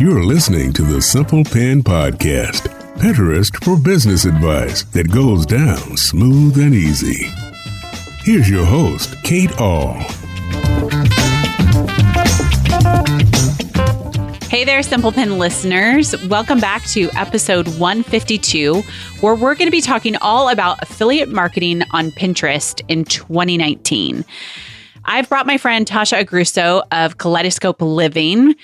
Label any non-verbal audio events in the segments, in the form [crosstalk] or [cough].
You're listening to the Simple Pin Podcast, Pinterest for business advice that goes down smooth and easy. Here's your host, Kate Ahl. Hey there, Simple Pin listeners. Welcome back to episode 152, where we're going to be talking all about affiliate marketing on Pinterest in 2019. I've brought my friend Tasha Agruso of Kaleidoscope Living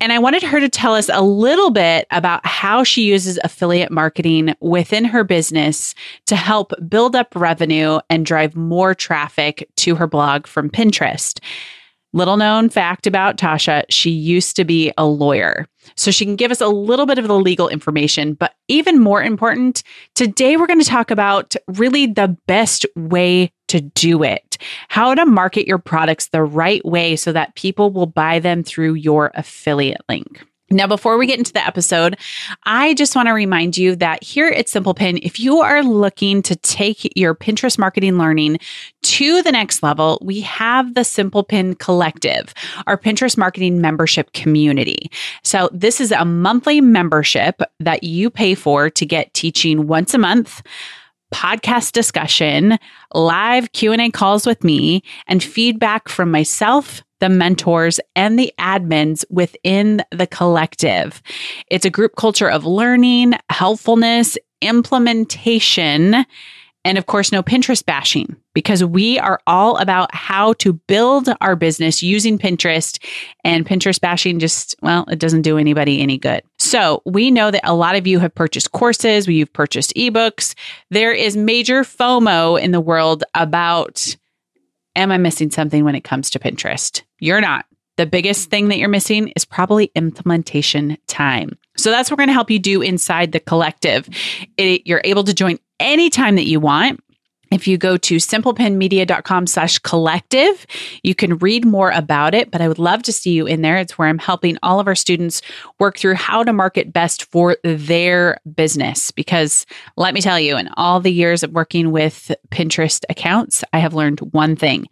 and I wanted her to tell us a little bit about how she uses affiliate marketing within her business to help build up revenue and drive more traffic to her blog from Pinterest. Little known fact about Tasha, she used to be a lawyer. So she can give us a little bit of the legal information. But even more important, today we're going to talk about really the best way to do it, how to market your products the right way so that people will buy them through your affiliate link. Now, before we get into the episode, I just want to remind you that here at Simple Pin, if you are looking to take your Pinterest marketing learning to the next level, we have the Simple Pin Collective, our Pinterest marketing membership community. So, this is a monthly membership that you pay for to get teaching once a month podcast discussion, live Q&A calls with me, and feedback from myself, the mentors, and the admins within the collective. It's a group culture of learning, helpfulness, implementation, and of course, no Pinterest bashing because we are all about how to build our business using Pinterest. And Pinterest bashing just, well, it doesn't do anybody any good. So we know that a lot of you have purchased courses, you've purchased ebooks. There is major FOMO in the world about, am I missing something when it comes to Pinterest? You're not. The biggest thing that you're missing is probably implementation time. So that's what we're going to help you do inside the collective. It, you're able to join anytime that you want. If you go to simplepinmedia.com slash collective, you can read more about it, but I would love to see you in there. It's where I'm helping all of our students work through how to market best for their business. Because let me tell you, in all the years of working with Pinterest accounts, I have learned one thing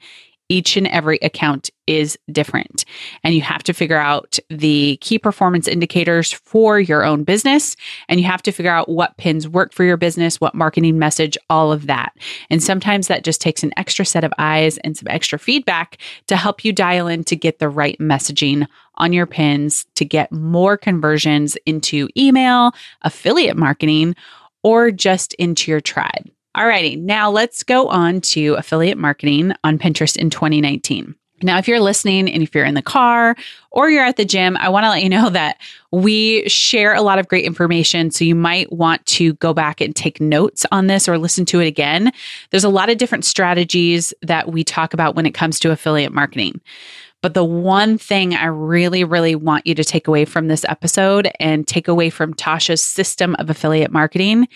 each and every account is different. And you have to figure out the key performance indicators for your own business. And you have to figure out what pins work for your business, what marketing message, all of that. And sometimes that just takes an extra set of eyes and some extra feedback to help you dial in to get the right messaging on your pins to get more conversions into email, affiliate marketing, or just into your tribe. Alrighty, now let's go on to affiliate marketing on Pinterest in 2019. Now, if you're listening and if you're in the car or you're at the gym, I want to let you know that we share a lot of great information. So you might want to go back and take notes on this or listen to it again. There's a lot of different strategies that we talk about when it comes to affiliate marketing. But the one thing I really, really want you to take away from this episode and take away from Tasha's system of affiliate marketing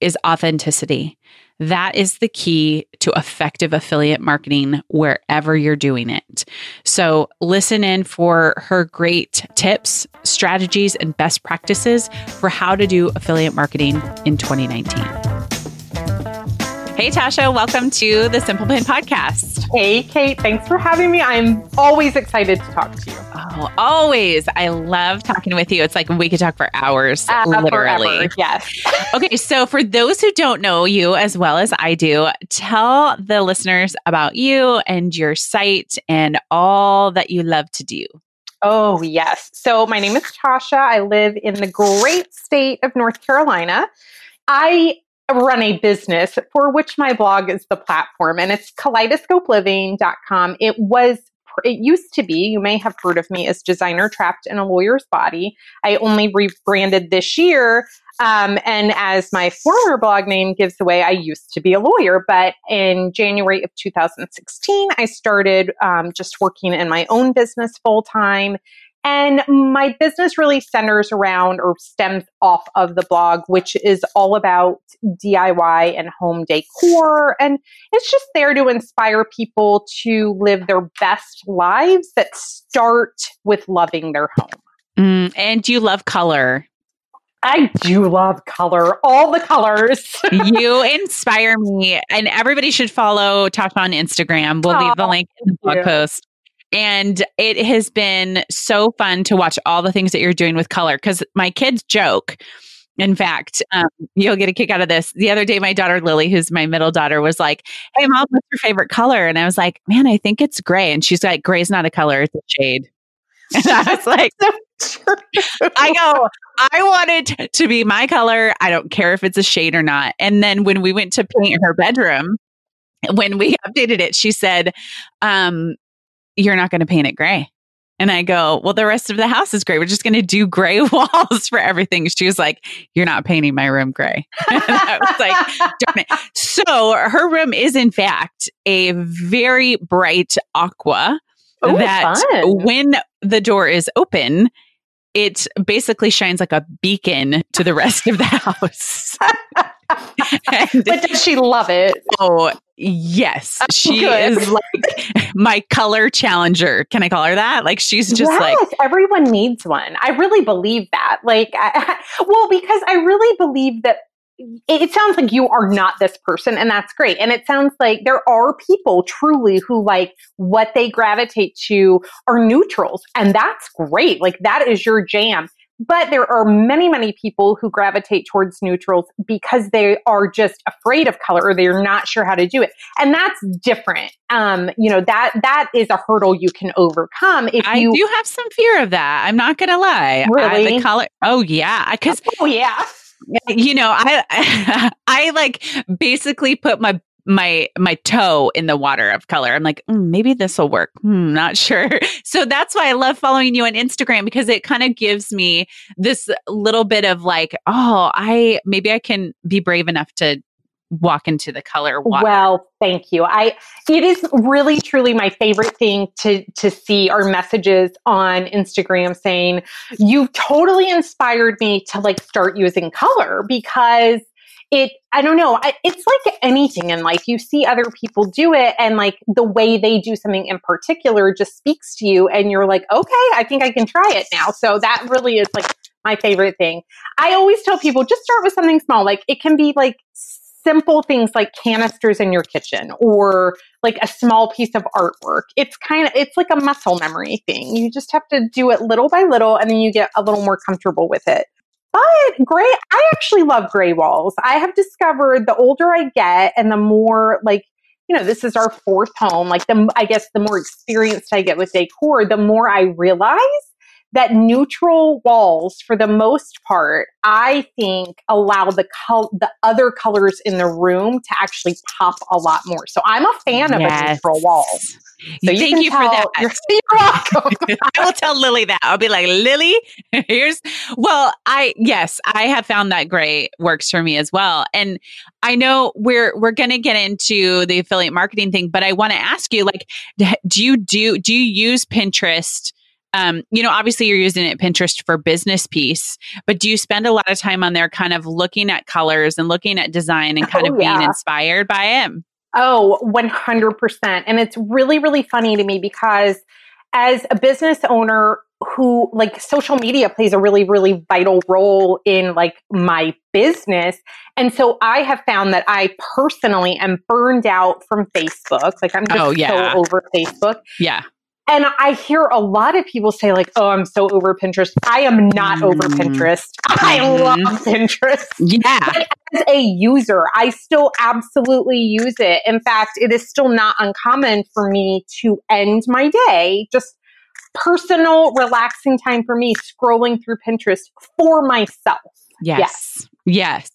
is authenticity. That is the key to effective affiliate marketing wherever you're doing it. So, listen in for her great tips, strategies, and best practices for how to do affiliate marketing in 2019. Hey, Tasha, welcome to the Simple Pin podcast. Hey, Kate, thanks for having me. I'm always excited to talk to you. Oh, always. I love talking with you. It's like we could talk for hours, uh, literally. Forever, yes. [laughs] okay, so for those who don't know you as well as I do, tell the listeners about you and your site and all that you love to do. Oh, yes. So, my name is Tasha. I live in the great state of North Carolina. I run a business for which my blog is the platform and it's kaleidoscopeliving.com. It was it used to be, you may have heard of me as designer trapped in a lawyer's body. I only rebranded this year. Um, and as my former blog name gives away, I used to be a lawyer. But in January of 2016, I started um, just working in my own business full time and my business really centers around or stems off of the blog, which is all about DIY and home decor. And it's just there to inspire people to live their best lives that start with loving their home. Mm, and do you love color? I do love color, all the colors. [laughs] you inspire me, and everybody should follow Tasha on Instagram. We'll leave the link in the blog post. And it has been so fun to watch all the things that you're doing with color because my kids joke. In fact, um, you'll get a kick out of this. The other day, my daughter Lily, who's my middle daughter, was like, Hey, mom, what's your favorite color? And I was like, Man, I think it's gray. And she's like, Gray's not a color, it's a shade. [laughs] And I was like, [laughs] I go, I want it to be my color. I don't care if it's a shade or not. And then when we went to paint her bedroom, when we updated it, she said, um, You're not going to paint it gray. And I go, Well, the rest of the house is gray. We're just going to do gray [laughs] walls for everything. She was like, You're not painting my room gray. [laughs] and I was like, Darn it. So her room is, in fact, a very bright aqua. Ooh, that fun. when the door is open, it basically shines like a beacon to the rest of the [laughs] house. And- [laughs] but does she love it? oh, yes. Oh, she good. is like my color challenger. Can I call her that? Like she's just yes, like, everyone needs one. I really believe that. Like, I, well, because I really believe that it sounds like you are not this person, and that's great. And it sounds like there are people truly who like what they gravitate to are neutrals, and that's great. Like that is your jam. But there are many, many people who gravitate towards neutrals because they are just afraid of color or they're not sure how to do it. And that's different. Um, you know, that that is a hurdle you can overcome if I you do have some fear of that. I'm not going to lie. I, Really? the color. Oh, yeah. Because Oh yeah. you know i [laughs] i like basically put my my my toe in the water of color. I'm like mm, maybe this will work. Hmm, not [laughs] sure. So that's why i love following you on instagram because it kind of gives me this little bit of like oh i maybe i can be brave enough to walk into the color water. Well, thank you. I it is really truly my favorite thing to to see are messages on Instagram saying you've totally inspired me to like start using color because it I don't know, it's like anything in life. You see other people do it and like the way they do something in particular just speaks to you and you're like, "Okay, I think I can try it now." So that really is like my favorite thing. I always tell people just start with something small. Like it can be like simple things like canisters in your kitchen or like a small piece of artwork. It's kind of it's like a muscle memory thing. You just have to do it little by little and then you get a little more comfortable with it. But gray, I actually love gray walls. I have discovered the older I get and the more like you know, this is our fourth home. Like the, I guess the more experienced I get with decor, the more I realize that neutral walls, for the most part, I think allow the col- the other colors in the room to actually pop a lot more. So I'm a fan of a neutral wall. So Thank can you for that. You're, [laughs] you're welcome. [laughs] I will tell Lily that. I'll be like, Lily, here's well, I yes, I have found that gray works for me as well. And I know we're we're gonna get into the affiliate marketing thing, but I want to ask you, like, do you do do you use Pinterest? Um, you know, obviously you're using it Pinterest for business piece, but do you spend a lot of time on there kind of looking at colors and looking at design and kind Oh, of being inspired by it? Oh, 100%. And it's really, really funny to me because as a business owner who like social media plays a really, really vital role in like my business. And so I have found that I personally am burned out from Facebook. Like I'm just Oh, yeah. so over Facebook. Yeah. And I hear a lot of people say, like, oh, I'm so over Pinterest. I am not over Mm. Pinterest. [laughs] I Mhm. love Pinterest Yeah. but as a user, I still absolutely use it. In fact, it is still not uncommon for me to end my day just personal, relaxing time for me scrolling through Pinterest for myself. Yes. Yes.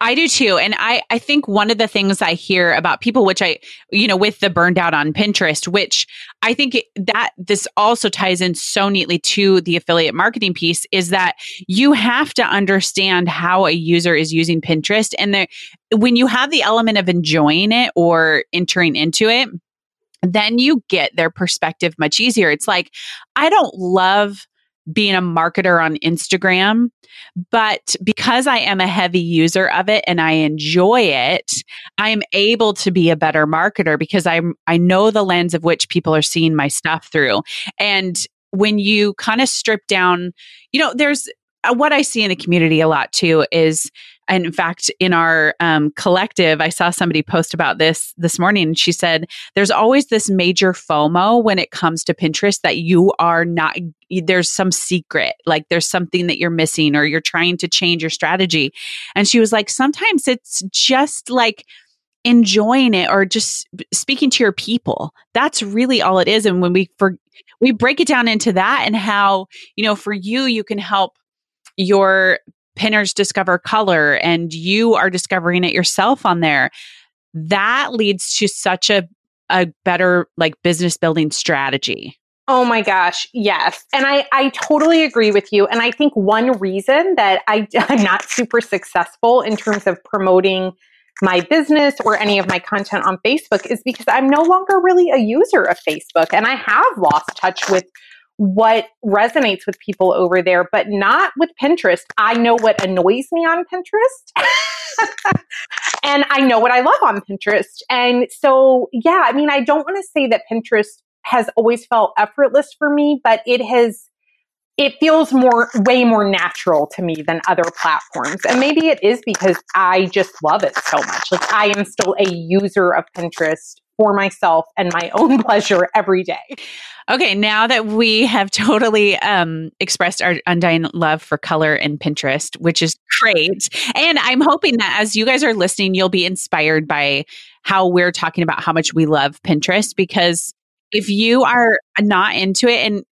I do too. And I, I think one of the things I hear about people, which I, you know, with the burned out on Pinterest, which I think that this also ties in so neatly to the affiliate marketing piece is that you have to understand how a user is using Pinterest. And the, when you have the element of enjoying it or entering into it, then you get their perspective much easier. It's like, I don't love being a marketer on Instagram, but because I am a heavy user of it and I enjoy it, I'm able to be a better marketer because I'm I know the lens of which people are seeing my stuff through. And when you kind of strip down, you know, there's what I see in the community a lot too is, and in fact, in our um, collective, I saw somebody post about this this morning. And she said, "There's always this major FOMO when it comes to Pinterest that you are not. There's some secret, like there's something that you're missing, or you're trying to change your strategy." And she was like, "Sometimes it's just like." enjoying it or just speaking to your people that's really all it is and when we for we break it down into that and how you know for you you can help your pinners discover color and you are discovering it yourself on there that leads to such a a better like business building strategy Oh my gosh, yes. And I, I totally agree with you. And I think one reason that I, [laughs] I'm not super successful in terms of promoting my business or any of my content on Facebook is because I'm no longer really a user of Facebook and I have lost touch with what resonates with people over there, but not with Pinterest. I know what annoys me on Pinterest. [laughs] and I know what I love on Pinterest. And so, yeah, I mean, I don't want to say that Pinterest has always felt effortless for me, but it has it feels more way more natural to me than other platforms and maybe it is because i just love it so much like i am still a user of pinterest for myself and my [laughs] own pleasure every day okay now that we have totally um, expressed our undying love for color and pinterest which is great and i'm hoping that as you guys are listening you'll be inspired by how we're talking about how much we love pinterest because if you are not into it and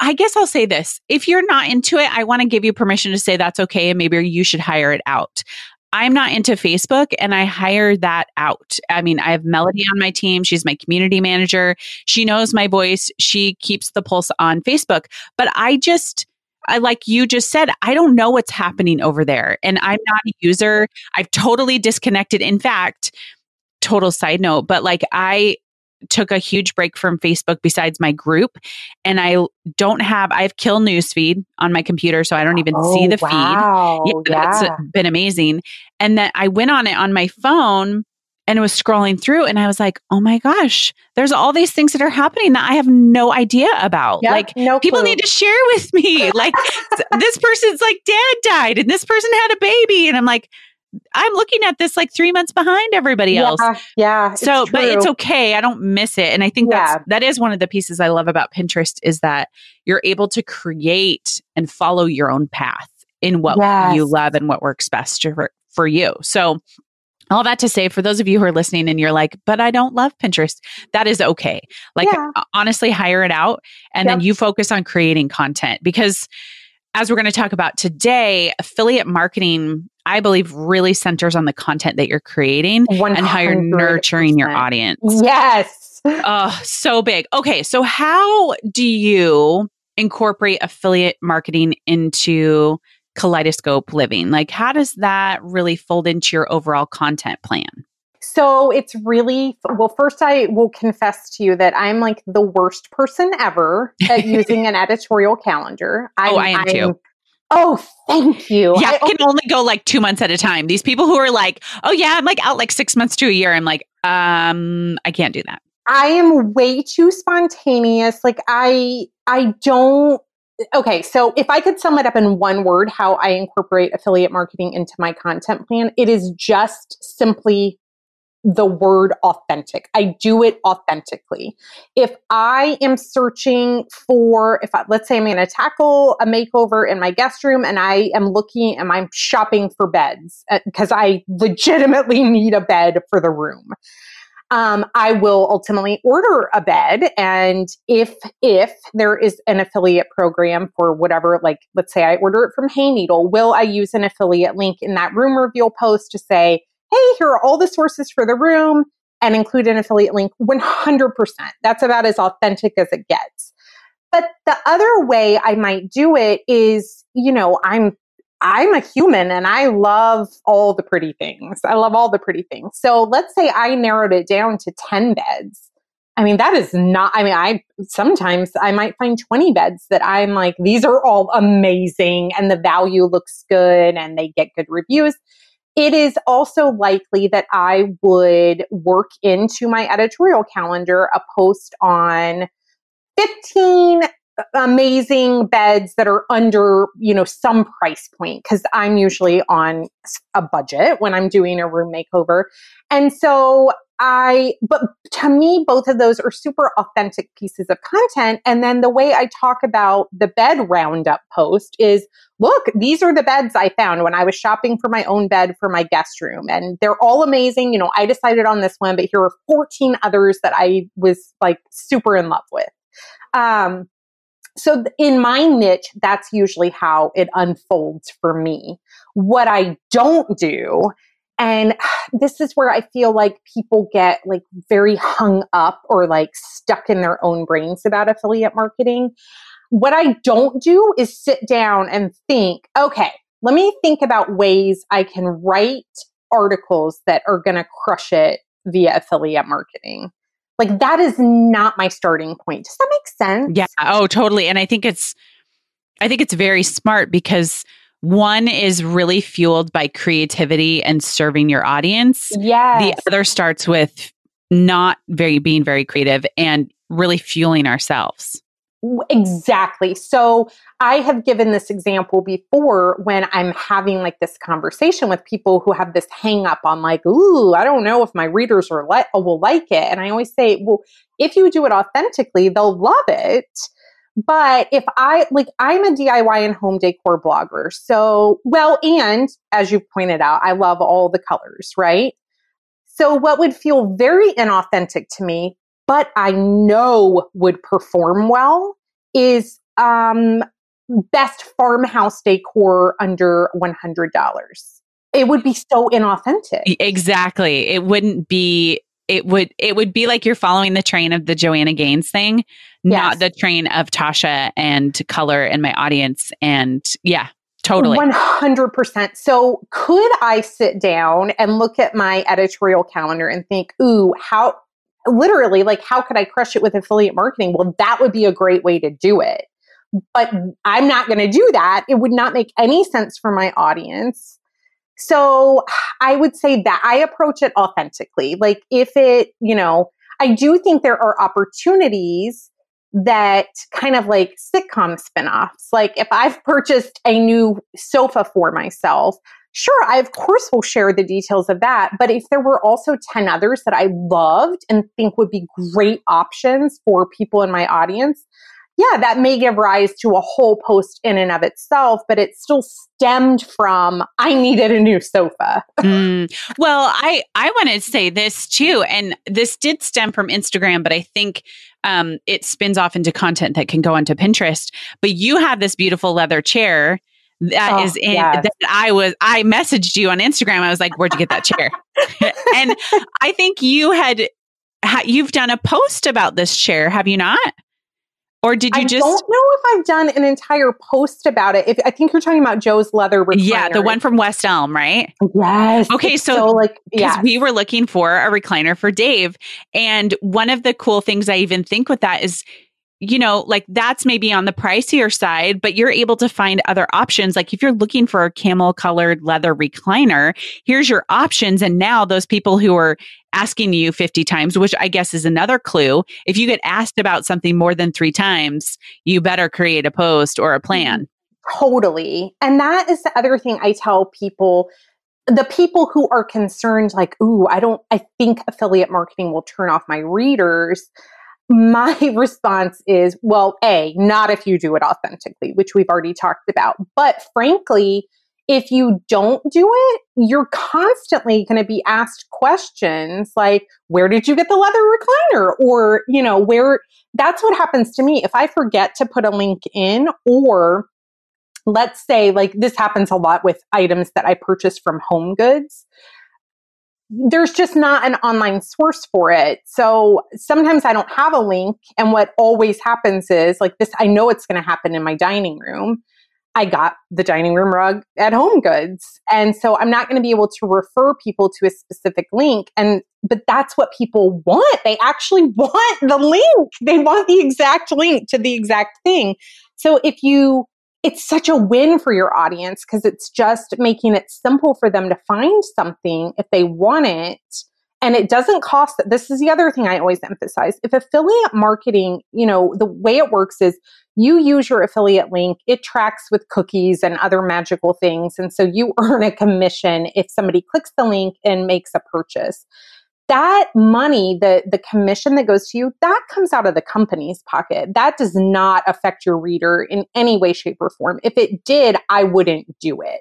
I guess I'll say this. If you're not into it, I want to give you permission to say that's okay and maybe you should hire it out. I'm not into Facebook and I hire that out. I mean, I have Melody on my team. She's my community manager. She knows my voice. She keeps the pulse on Facebook. But I just, I like you just said, I don't know what's happening over there. And I'm not a user. I've totally disconnected. In fact, total side note, but like I took a huge break from Facebook besides my group. And I don't have, I have kill newsfeed on my computer, so I don't even oh, see the wow. feed. Yeah, yeah. been amazing. And then I went on it on my phone and was scrolling through and I was like, oh my gosh, there's all these things that are happening that I have no idea about. Yep, like no people need to share with me. [laughs] like this person's like dad died and this person had a baby. And I'm like, I'm looking at this like three months behind everybody else. Yeah. So, but it's okay. I don't miss it. And I think yeah. that's, that is one of the pieces I love about Pinterest is that you're able to create and follow your own path in what yes. you love and what works best for, for you. So, all that to say, for those of you who are listening and you're like, but I don't love Pinterest, that is okay. Like, yeah. honestly, hire it out and yep. then you focus on creating content because as we're going to talk about today, affiliate marketing, I believe, really centers on the content that you're creating 100%. and how you're nurturing your audience. Yes. [laughs] Oh, so big. Okay. So, how do you incorporate affiliate marketing into Kaleidoscope Living? Like, how does that really fold into your overall content plan? So it's really well. First, I will confess to you that I'm like the worst person ever at using an [laughs] editorial calendar. I'm, oh, I am I'm, too. Oh, thank you. Yeah, I can only go like two months at a time. These people who are like, oh yeah, I'm like out like six months to a year. I'm like, um, I can't do that. I am way too spontaneous. Like I, I don't. Okay, so if I could sum it up in one word, how I incorporate affiliate marketing into my content plan, it is just simply the word authentic. I do it authentically. If I am searching for, if I, let's say I'm going to tackle a makeover in my guest room and I am looking and I'm shopping for beds because uh, I legitimately [laughs] need a bed for the room. Um, I will ultimately order a bed, and if if there is an affiliate program for whatever, like let's say I order it from Hayneedle, will I use an affiliate link in that room reveal post to say, hey, here are all the sources for the room and include an affiliate link 100%. That's about as authentic as it gets. But the other way I might do it is, you know, I'm I'm a human and I love all the pretty things. I love all the pretty things. So let's say I narrowed it down to 10 beds. I mean, that is not, I mean, I sometimes I might find 20 beds that I'm like, these are all amazing and the value looks good and they get good reviews it is also likely that I would work into my editorial calendar a post on 15 amazing beds that are under, you know, some price point because I'm usually on a budget when I'm doing a room makeover. And so I, but to me, both of those are super authentic pieces of content. And then the way I talk about the bed roundup post is look, these are the beds I found when I was shopping for my own bed for my guest room. And they're all amazing. You know, I decided on this one, but here are 14 others that I was like super in love with. Um, so in my niche, that's usually how it unfolds for me. What I don't do, and [sighs] this is where I feel like people get like very hung up or like stuck in their own brains about affiliate marketing. What I don't do is sit down and think, okay, let me think about ways I can write articles that are going to crush it via affiliate marketing. Like that is not my starting point. Does that make sense? Yeah. Oh, totally. And I think it's I think it's very smart because one is really fueled by creativity and serving your audience. Yeah. The other starts with not very being very creative and really fueling ourselves. Exactly. So I have given this example before when I'm having like this conversation with people who have this hang up on like, ooh, I don't know if my readers are li- will like it. And I always say, well, if you do it authentically, they'll love it. But if I like, I'm a DIY and home decor blogger. So, well, and as you pointed out, I love all the colors, right? So, what would feel very inauthentic to me but I know would perform well is um, best farmhouse decor under $100. It would be so inauthentic. Exactly. It wouldn't be it would it would be like you're following the train of the Joanna Gaines thing, yes. not the train of Tasha and color and my audience and yeah, totally. 100%. So, could I sit down and look at my editorial calendar and think, "Ooh, how literally like how could I crush it with affiliate marketing? Well, that would be a great way to do it. But I'm not going to do that. It would not make any sense for my audience. So I would say that I approach it authentically. Like if it, you know, I do think there are opportunities that kind of like sitcom spin-offs. Like if I've purchased a new sofa for myself, Sure, I of course will share the details of that. But if there were also 10 others that I loved and think would be great options for people in my audience, yeah, that may give rise to a whole post in and of itself, but it still stemmed from I needed a new sofa. [laughs] mm. Well, I I want to say this too, and this did stem from Instagram, but I think um, it spins off into content that can go onto Pinterest. But you have this beautiful leather chair that oh, is in yes. that I was I messaged you on Instagram. I was like, "Where'd you get that chair?" [laughs] and I think you had ha, you've done a post about this chair, have you not? Or did you I just? I don't know if I've done an entire post about it. If I think you're talking about Joe's leather recliner. Yeah, the one from West Elm, right? Yes. Okay, so, so like because yes. we were looking for a recliner for Dave, and one of the cool things I even think with that is you know, like that's maybe on the pricier side, but you're able to find other options. Like if you're looking for a camel colored leather recliner, here's your options. And now those people who are asking you 50 times, which I guess is another clue, if you get asked about something more than three times, you better create a post or a mm-hmm. plan. Totally. And that is the other thing I tell people the people who are concerned like ooh i don't i think affiliate marketing will turn off my readers my [laughs] response is, well, A, not if you do it authentically, which we've already talked about. But frankly, if you don't do it, you're constantly going to be asked questions like, where did you get the leather recliner? Or, you know, where that's what happens to me. If I forget to put a link in, or let's say, like, this happens a lot with items that I purchase from home goods there's just not an online source for it. So sometimes I don't have a link. And what always happens is like this, I know it's going to happen in my dining room. I got the dining room rug at Home Goods. And so I'm not going to be able to refer people to a specific link. And, but that's what people want. They actually [laughs] want the link. They want the exact link to the exact thing. So if you it's such a win for your audience because it's just making it simple for them to find something if they want it. And it doesn't cost this is the other thing i always emphasize if affiliate marketing you know the way it works is you use your affiliate link it tracks with cookies and other magical things and so you [laughs] earn a commission if somebody clicks the link and makes a purchase that money the the commission that goes to you that comes out of the company's pocket that does not affect your reader in any way shape or form if it did i wouldn't do it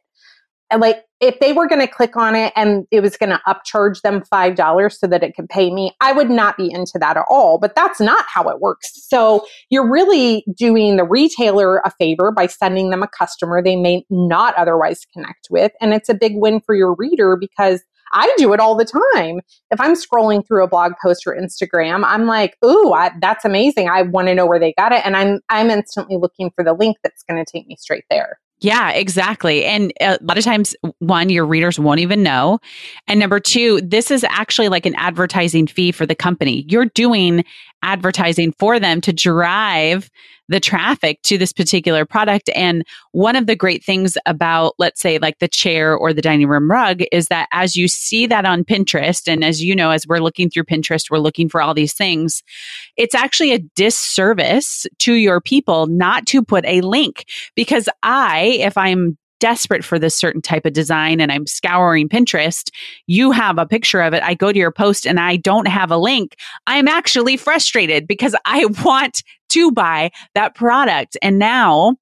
and like if they were going to click on it and it was going to upcharge them $5 so that it could pay me, I would not be into that at all. But that's not how it works. So you're really doing the retailer a favor by sending them a customer they may not otherwise connect with. And it's a big win for your reader because I do it all the time. If I'm scrolling through a blog post or Instagram, I'm like, "Ooh, I, that's amazing! I want to know where they got it," and I'm I'm instantly looking for the link that's going to take me straight there. Yeah, exactly. And uh, a lot of times, one, your readers won't even know. And number two, this is actually like an advertising fee for the company. You're doing advertising for them to drive the traffic to this particular product. And one of the great things about, let's say, like the chair or the dining room rug is that as you see that on Pinterest, and as you know, as we're looking through Pinterest, we're looking for all these things, it's actually a disservice to your people not to put a link because I, if I'm desperate for this certain type of design and I'm scouring Pinterest, you have a picture of it. I go to your post and I don't have a link. I'm actually frustrated because [laughs] I want to buy that product. And now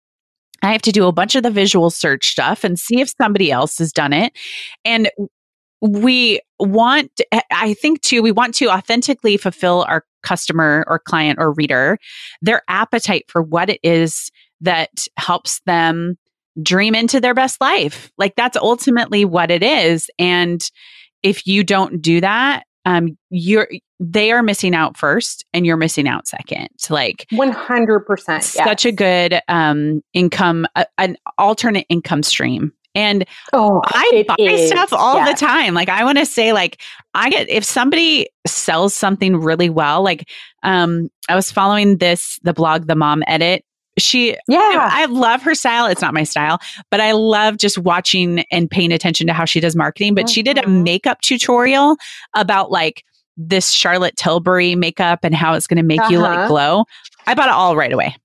I have to do a bunch of the visual search stuff and see if somebody else has done it. And we want, I think too, we want to authentically fulfill our customer or client or reader their appetite for what it is that helps them dream into their best life. Like that's ultimately what it is. And if you don't do that, um, you're they are missing out first, and you're missing out second. Like one hundred percent, such a good um, income, uh, an alternate income stream. And oh, I buy is. stuff all yes. the time. Like I want to say, like I get if somebody sells something really well. Like um, I was following this the blog, the Mom Edit she yeah I, love her style it's not my style but i love just watching and paying attention to how she does marketing but mm-hmm. she did a mm-hmm. makeup tutorial about like this charlotte tilbury makeup and how it's going to make uh-huh. you like uh-huh. glow i bought it all right away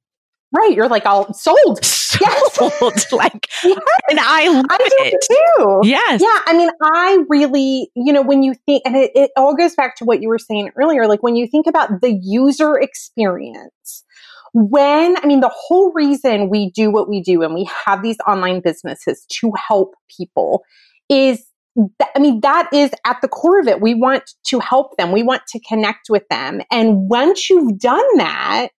right you're like all sold [laughs] sold yes. [laughs] like [laughs] yes. and i love I it too yes yeah i mean i really you know when you think and it, it all goes back to what you were saying earlier like when you think about the user experience when, I mean, the whole reason we do what we do and we have these online businesses to help people is I mean, that is at the core of it. We want to help them. We want to connect with them. And once you've done that,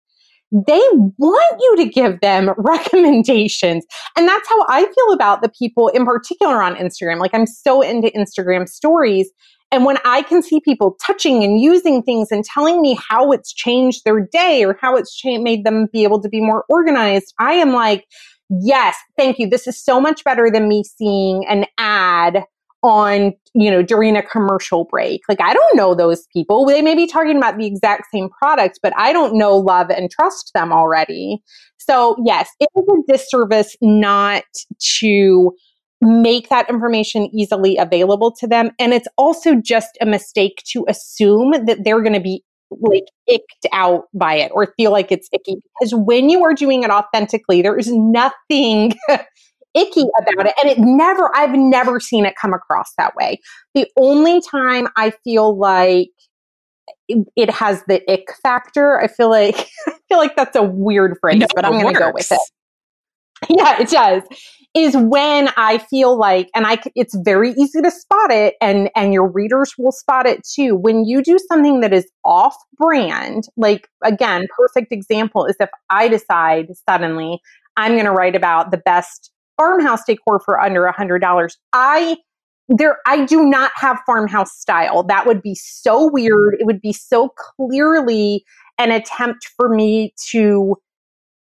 they want you to give them [laughs] recommendations. And that's how I feel about the people in particular on Instagram. Like I'm so into Instagram stories and when I can see people touching and using things and telling me how it's changed their day or how it's cha- made them be able to be more organized, I am like, yes, thank you. This is so much better than me seeing an ad on, you know, during a commercial break. Like, I don't know those people. They may be talking about the exact same product, but I don't know, love, and trust them already. So, yes, it is a disservice not to make that information easily available to them. And it's also just a mistake to assume that they're going to be like icked out by it or feel like it's icky. Because when you are doing it authentically, there is nothing [laughs] icky about it. And it never, I've never seen it come across that way. The only time I feel like it, has the ick factor, I feel like, [laughs] I feel like that's a weird phrase, no, but I'm going to go with it. Yeah, it does is when I feel like, and I, it's very easy to spot it and, and your readers will spot it too. When you do something that is off brand, like again, perfect example is if I decide suddenly I'm going to write about the best farmhouse decor for under a hundred dollars. I, there, I do not have farmhouse style. That would be so weird. It would be so clearly an attempt for me to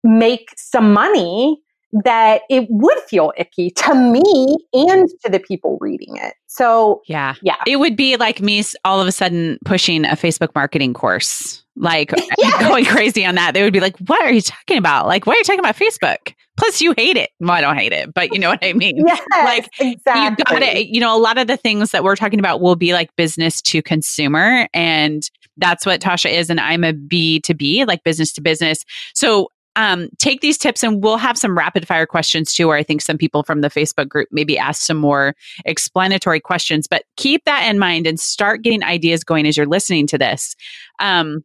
make some money that it would feel icky to me and to the people reading it. So, yeah. Yeah. It would be like me all of a sudden pushing a Facebook marketing course, like [laughs] [laughs] yes. going crazy on that. They would be like, What are you talking about? Like, why are you talking about Facebook? Plus, you hate it. Well, I don't hate it, but you know what I mean. [laughs] Yes, like exactly. you got it. You know, a lot of the things that we're talking about will be like business to consumer, and that's what Tasha is, and I'm a B to B, like business to business. So um, take these tips and we'll have some rapid fire questions too, where I think some people from the Facebook group maybe ask some more explanatory questions, but keep that in mind and start getting ideas going as you're listening to this. Um,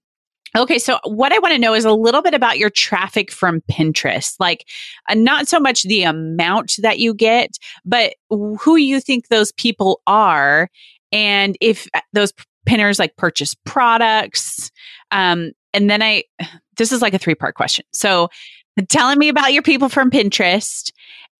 Okay, so what I want to know is a little bit about your traffic from Pinterest. Like, uh, not so much the amount that you get, but who you think those people are, and if uh, those pinners like purchase products. Um, and then I, this is like a three part question. So telling me about your people from Pinterest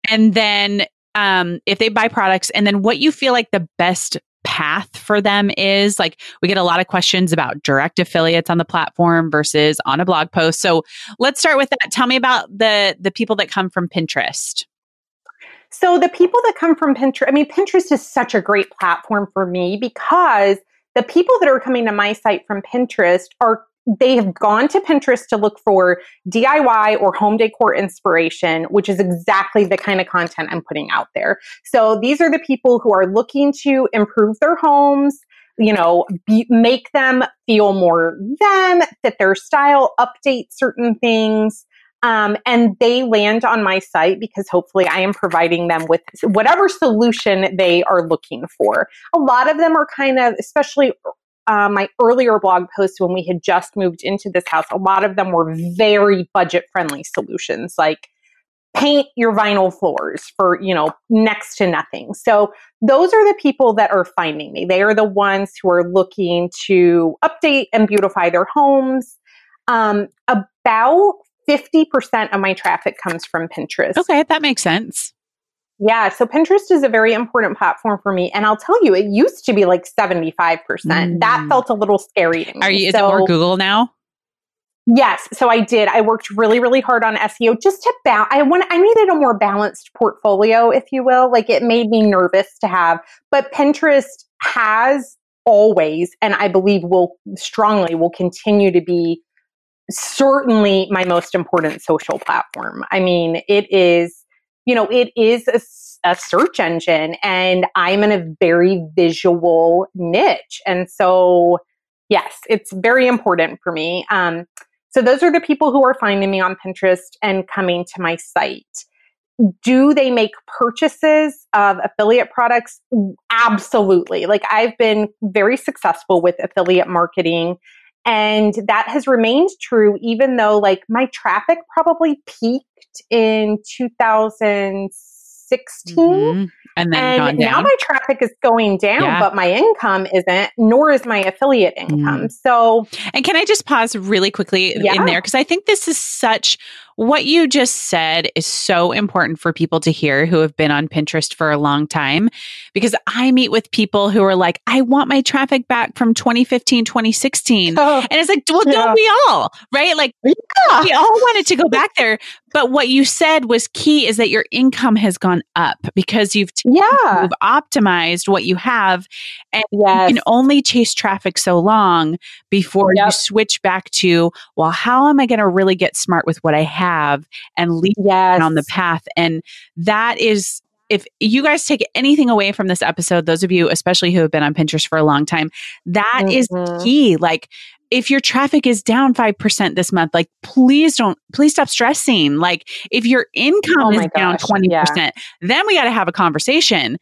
and then um, if they buy products and then what you feel like the best path for them is like we get a lot of questions about direct affiliates on the platform versus on a blog post. So let's start with that. Tell me about the the people that come from pinterest. So the people that come from pinterest i mean pinterest is such a great platform for me because the people that are coming to my site from pinterest are they have gone to Pinterest to look for DIY or home decor inspiration, which is exactly the kind of content I'm putting out there. So these are the people who are looking to improve their homes, you know, be, make them feel more them, fit their style, update certain things. Um, and they land on my site because hopefully I am providing them with whatever solution they are looking for. A lot of them are kind of, especially uh, my earlier blog posts when we had just moved into this house, a lot of them were very budget friendly solutions like paint your vinyl floors for, you know, next to nothing. So those are the people that are finding me. They are the ones who are looking to update and beautify their homes. Um, about 50% of my traffic comes from Pinterest. Okay, that makes sense. Yeah, so Pinterest is a very important platform for me, and I'll tell you, it used to be like seventy five percent. That Mm. felt a little scary to me. Are you, is it more Google now? Yes, so I did. I worked really, really hard on SEO just to balance. I want. I needed a more balanced portfolio, if you will. Like it made me nervous to have, but Pinterest has always, and I believe will strongly will continue to be certainly my most important social platform. I mean, it is you know, it is a, a search engine and I'm in a very visual niche. And so, yes, it's very important for me. Um, so those are the people who are finding me on Pinterest and coming to my site. Do they make purchases of affiliate products? Absolutely. Like I've been very successful with affiliate marketing and that has remained true even though like my traffic probably peaked in 2016 Mhm. And then and now my traffic is going down Yeah. but my income isn't nor is my affiliate income so And can I just pause really quickly Yeah. in there? Because I think this is such what you just said is so important for people to hear who have been on Pinterest for a long time. Because I meet with people who are like, I want my traffic back from 2015, 2016. [laughs] And it's like, well, Yeah. don't we all? Right? Like, we all wanted to go back there. But what you said was key is that your income has gone up because you've, yeah you've optimized what you have yes you can only chase traffic so long before you switch back to, well, how am I going to really get smart with what I have and lead yes on the path? And that is, if you guys take anything away from this episode, those of you, especially who have been on Pinterest for a long time, that is Mhm. key. Like, if your traffic is down 5% this month, like, please don't, please stop stressing. Like, if your income Oh is my down 20%, then we got to have a conversation.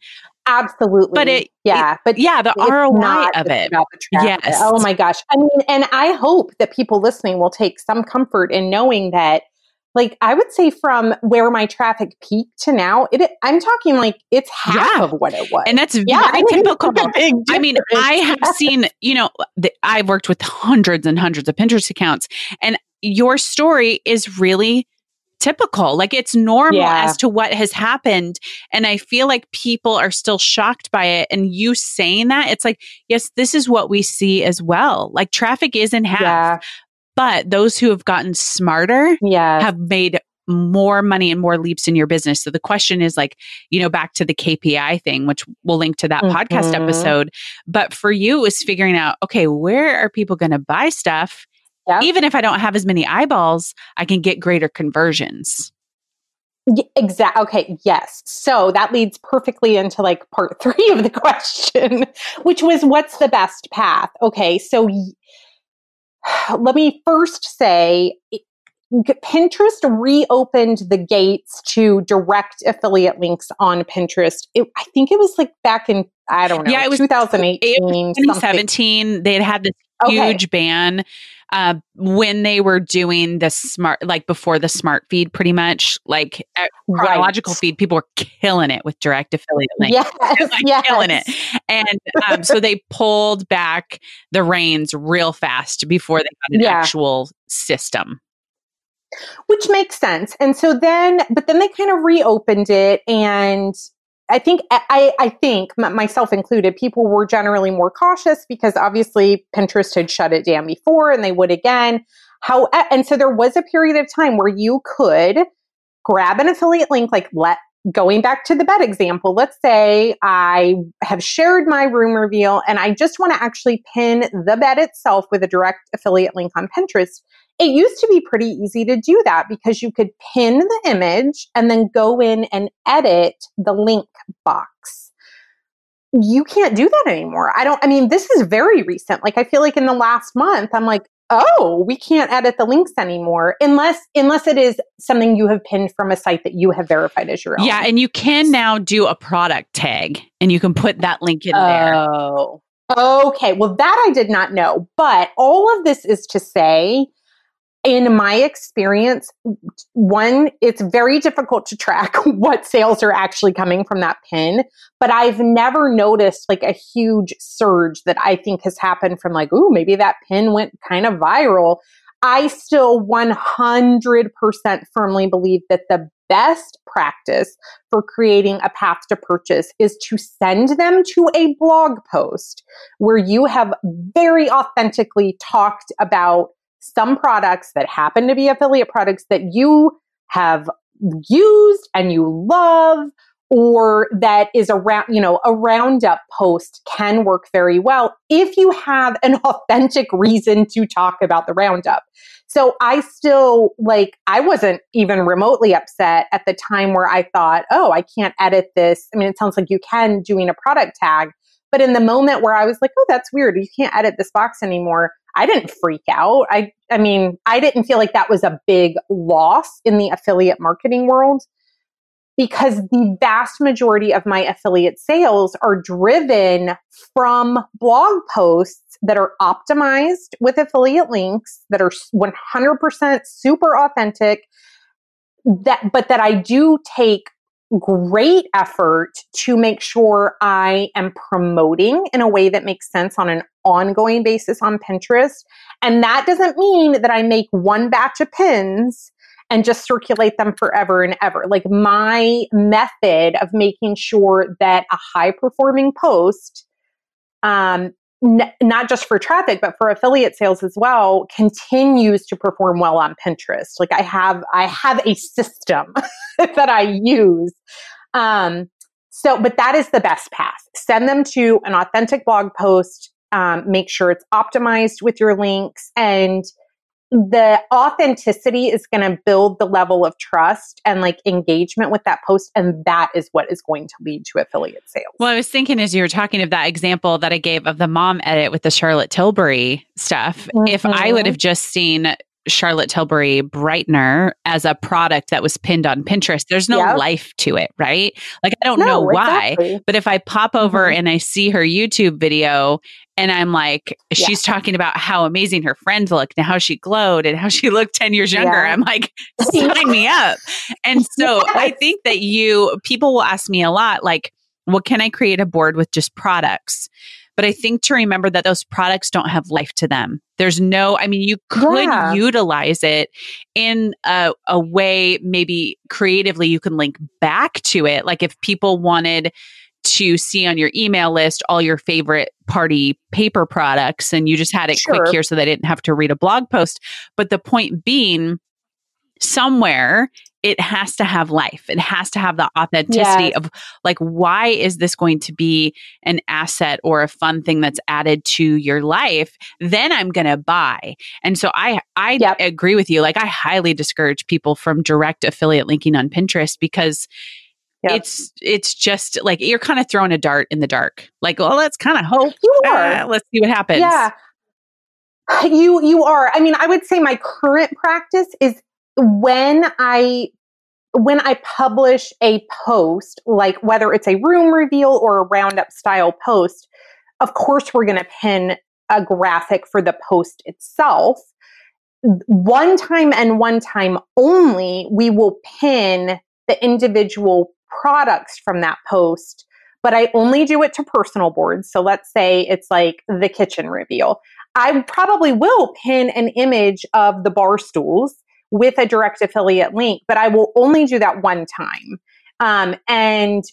absolutely But it- yeah but Yeah, the ROI of it. Yes. Oh my gosh. I mean, and I hope that people listening will take some comfort in knowing that, like, I would say from where my traffic peaked to now, it I'm talking like it's half Yeah. of what it was. And that's yeah, very [laughs] typical. I mean. I have seen, you know, the, I've worked with hundreds and hundreds of Pinterest accounts, and your story is really typical. Like it's normal Yeah. as to what has happened. And I feel like people are still shocked by it. And you saying that, it's like, yes, this is what we see as well. Like traffic is in half, yeah, but those who have gotten smarter yeah, have made more money and more leaps in your business. So the question is like, you know, back to the KPI thing, which we'll link to that podcast Mhm. episode. But for you is figuring out, okay, where are people going to buy stuff? Yep. Even if I don't have as many eyeballs, I can get greater conversions. Exactly. Okay. Yes. So that leads perfectly into like part [laughs] three of the question, which was what's the best path? Okay. So [sighs] let me first say Pinterest reopened the gates to direct affiliate links on Pinterest. It, I think it was like back in I don't know. Yeah, it was 2018, 2017. They had had this huge ban uh, when they were doing the smart, like before the smart feed, pretty much like chronological right. feed, people were killing it with direct affiliate links. Yes, [laughs] like, yes. killing it. And um, so they pulled back the reins real fast before they got an yeah. actual system which makes sense. And so then, but then they kind of reopened it, and I think I, I think myself included, people were generally more cautious because obviously Pinterest had shut it down before, and they would again. How and so there was a period of time where you could grab an affiliate link, like let going back to the bed example, let's say I have shared my room reveal and I just want to actually pin the bed itself with a direct affiliate link on Pinterest. It used to be pretty easy to do that because you could pin the image and then go in and edit the link box. You can't do that anymore. I don't, I mean, this is very recent. Like, I feel like in the last month, I'm like, oh, we can't edit the links anymore unless unless it is something you have pinned from a site that you have verified as your own. Yeah, and you can now do a product tag and you can put that link in oh. there. Oh. Okay, well that I did not know. But all of this is to say in my experience, one, it's very difficult to track [laughs] what sales are actually coming from that pin, but I've never noticed like a huge surge that I think has happened from like, ooh, maybe that pin went kind of viral. I still 100% firmly believe that the best practice for creating a path to purchase is to send them to a blog post where you have very authentically talked about some products that happen to be affiliate products that you have used and you love or that is around, you know, a roundup post can work very well if you have an [laughs] authentic reason to talk about the roundup. So I still like, I wasn't even remotely upset at the time where I thought, oh, I can't edit this. I mean, it sounds like you can doing a product tag. But in the moment where I was like, oh, that's weird, you can't edit this box anymore, I didn't freak out. I, I mean, I didn't feel like that was a big loss in the affiliate marketing world because the vast majority of my affiliate sales are driven from blog posts that are optimized with affiliate links that are 100% super authentic that but that I do take great effort to make sure I am promoting in a way that makes sense on an ongoing basis on Pinterest. And that doesn't mean that I make one batch of pins and just circulate them forever and ever. Like my method of making sure that a high performing post, um, n- not just for traffic, but for affiliate sales as well, continues to perform well on Pinterest. Like I have, I have a system [laughs] that I use. Um, so, but that is the best path. Send them to an authentic blog post. Um, make sure it's optimized with your links and the authenticity is going to build the level of trust and like engagement with that post and that is what is going to lead to affiliate sales well i was thinking as you were talking of that example that i gave of the mom edit with the charlotte tilbury stuff mm-hmm. if i would mm-hmm. have just seen Charlotte Tilbury brightener as a product that was pinned on Pinterest. There's no yep. life to it, right? Like I don't no, know why, exactly. but if I pop over mm-hmm. and I see her YouTube video and I'm like, yeah. she's talking about how amazing her friends looked and how she glowed and how [laughs] she looked 10 years younger. Yeah. I'm like, [laughs] sign me up. And so yes. I think that you, people will ask me a lot, like, well, can I create a board with just products? But I think to remember that those products don't have life to them. There's no, I mean, you could yeah. utilize it in a, a way, maybe creatively, you can link back to it. Like if people wanted, to see on your email list all your favorite party paper products and you just had it sure. quick here so they didn't have to read a blog post. But the point being, somewhere it has to have life. It has to have the authenticity yes. of like, why is this going to be an asset or a fun thing that's added to your life? Then I'm going to buy. And so I, I yep. agree with you. Like, I highly discourage people from direct affiliate linking on Pinterest because Yep. It's it's just like you're kind of throwing a dart in the dark. Like, well, let's kind of hope. You are. Uh, let's see what happens. Yeah. [sighs] You you are. I mean, I would say my current practice is when I when I publish a post, like whether it's a room reveal or a roundup style post, of course we're going to pin a graphic for the post itself. One time and one time only, we will pin the individual products from that post, but I only do it to personal boards. So let's say it's like the kitchen reveal. I probably will pin an image of the bar stools with a direct affiliate link, but I will only do that one time. Um, and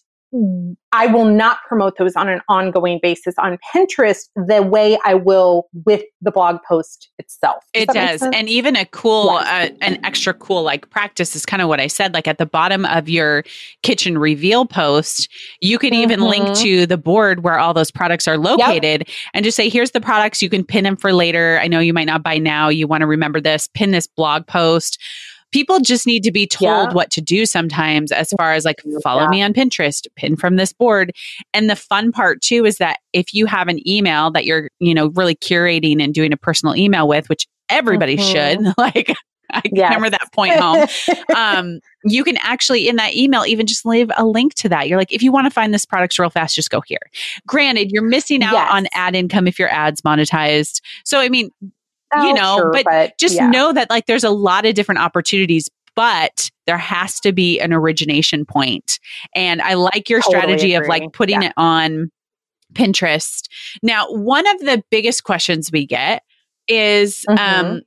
I will not promote those on an ongoing basis on Pinterest the way I will with the blog post itself. Does it does. And even a cool, uh, an extra cool like practice is kind of what I said. Like at the bottom of your kitchen reveal post, you could even mm-hmm. link to the board where all those products are located yep. and just say, here's the products. You can pin them for later. I know you might not buy now. You want to remember this, pin this blog post people just need to be told yeah. what to do sometimes as far as like follow yeah. me on Pinterest, pin from this board. And the fun part too is that if you have an email that you're, you know, really curating and doing a personal email with, which everybody mm-hmm. should, [laughs] like I yes. remember that point home. [laughs] um, you can actually in that email even just leave a link to that. You're like, if you want to find this product real fast, just go here. Granted, you're missing out yes. on ad income if your ads monetized. So I mean, oh, you know, sure, but, but, just yeah. know that like there's a lot of different opportunities but there has to be an origination point. And I like your totally strategy agree. of like putting yeah. it on Pinterest. Now, one of the biggest questions we get is mm-hmm. um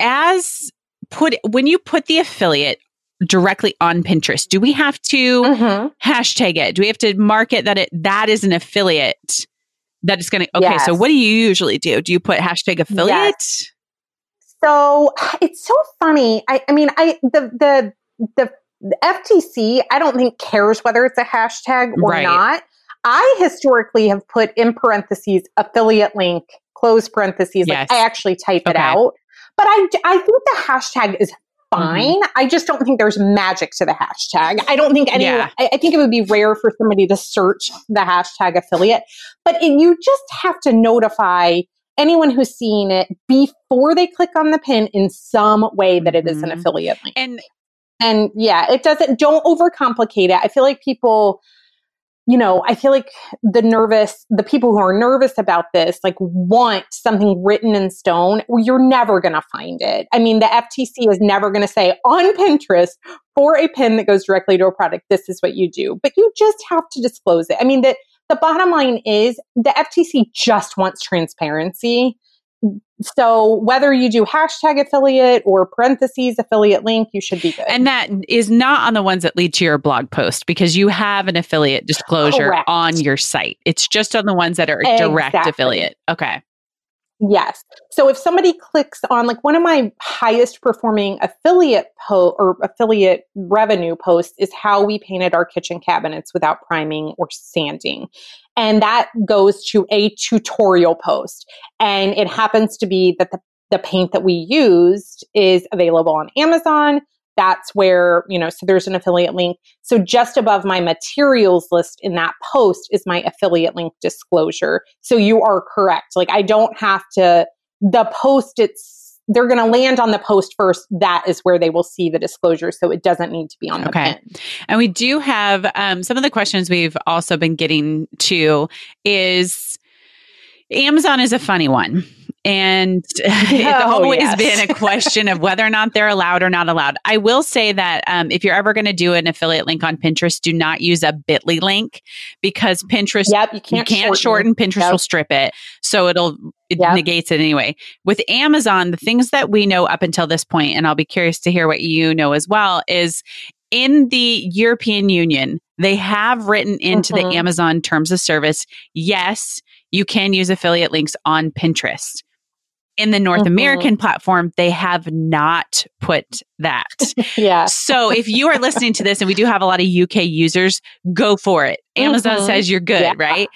as put when you put the affiliate directly on Pinterest, do we have to mm-hmm. hashtag it? Do we have to market that it that is an affiliate? That is going to okay yes. so what do you usually do do you put hashtag affiliate yes. so it's so funny i, I mean i the the the the FTC, I don't think cares whether it's a hashtag or right. not. I historically have put in parentheses affiliate link, close parentheses. Yes. Like I actually type okay. it out. But I, I think the hashtag is fine. Mm-hmm. I just don't think there's magic to the hashtag. I don't think anyone, yeah. I, I, think it would be rare for somebody to search the hashtag affiliate, but it, you just have to notify anyone who's seeing it before they click on the pin in some way that it is an mm-hmm. affiliate link. And and yeah, it doesn't don't overcomplicate it. I feel like people you know, I feel like the nervous, the people who are nervous about this, like want something written in stone. Well, you're never going to find it. I mean, the FTC is never going to say on Pinterest for a pin that goes directly to a product, this is what you do. But you just have to disclose it. I mean, the, the bottom line is the FTC just wants transparency so whether you do hashtag affiliate or parentheses affiliate link, you should be good. And that is not on the ones that lead to your blog post because you have an affiliate disclosure Correct. on your site. It's just on the ones that are exactly. direct affiliate. Okay. Yes. So if somebody clicks on like one of my highest performing affiliate po or affiliate revenue posts is how we painted our kitchen cabinets without priming or sanding. And that goes to a tutorial post. And it happens to be that the, the paint that we used is available on Amazon. That's where, you know, so there's an affiliate link. So just above my materials list in that post is my affiliate link disclosure. So you are correct. Like I don't have to, the post it's they're going to land on the post first. That is where they will see the disclosure. So it doesn't need to be on the okay. pin. And we do have um, some of the questions we've also been getting to is Amazon is a funny one. And [laughs] it's oh, always yes. been a question of whether or not they're allowed or not allowed. I will say that um, if you're ever going to do an affiliate link on Pinterest, do not use a bit.ly link because Pinterest, yep, you can't, you can't shorten. shorten. Pinterest yep. will strip it. So it'll, it yep. negates it anyway. With Amazon, the things that we know up until this point, and I'll be curious to hear what you know as well, is in the European Union, they have written into mm-hmm. the Amazon terms of service, yes, you can use affiliate links on Pinterest. In the North mm-hmm. American platform, they have not put that. [laughs] yeah. So if you are listening to this and we do have a lot of UK users, go for it. Amazon mm-hmm. says you're good, yeah. right?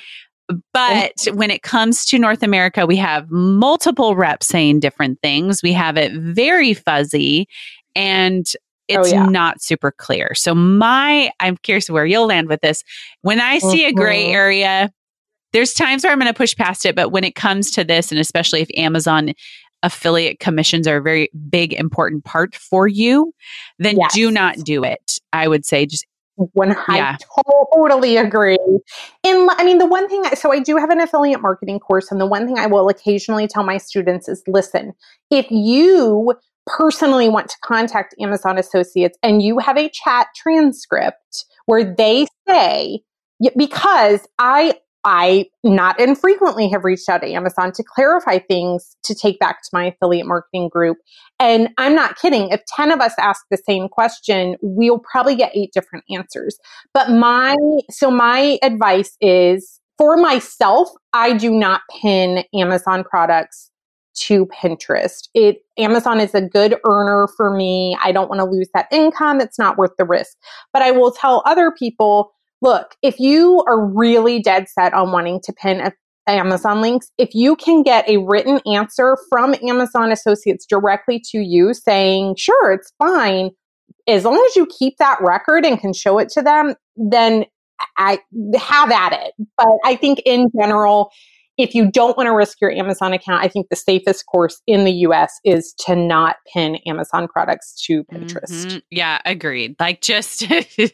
But when it comes to North America, we have multiple reps saying different things. We have it very fuzzy and oh, it's oh, yeah. not super clear. So my I'm curious where you'll land with this. When I see mm-hmm. a gray mm-hmm. area, there's times where I'm going to push past it, but when it comes to this and especially if Amazon affiliate commissions are a very big important part for you, then yes. do not do it. I would say just when yeah. I totally agree. In I mean, the one thing, so I do have an affiliate marketing course, and the one thing I will occasionally tell my students is listen, if you personally want to contact Amazon associates and you have a chat transcript where they say, because I I not infrequently have reached out to Amazon to clarify things to take back to my affiliate marketing group. And I'm not kidding. If 10 of us ask the same question, we'll probably get eight different answers. But my, so my advice is for myself, I do not pin Amazon products to Pinterest. It Amazon is a good earner for me. I don't want to lose that income. It's not worth the risk. But I will tell other people look, if you are really dead set on wanting to pin a, Amazon links, if you can get a written answer from Amazon associates directly to you saying, sure, it's fine, as long as you keep that record and can show it to them, then I have at it. But I think in general, if you don't want to risk your Amazon account, I think the safest course in the US is to not pin Amazon products to Pinterest. Mm-hmm. Yeah, agreed. Like just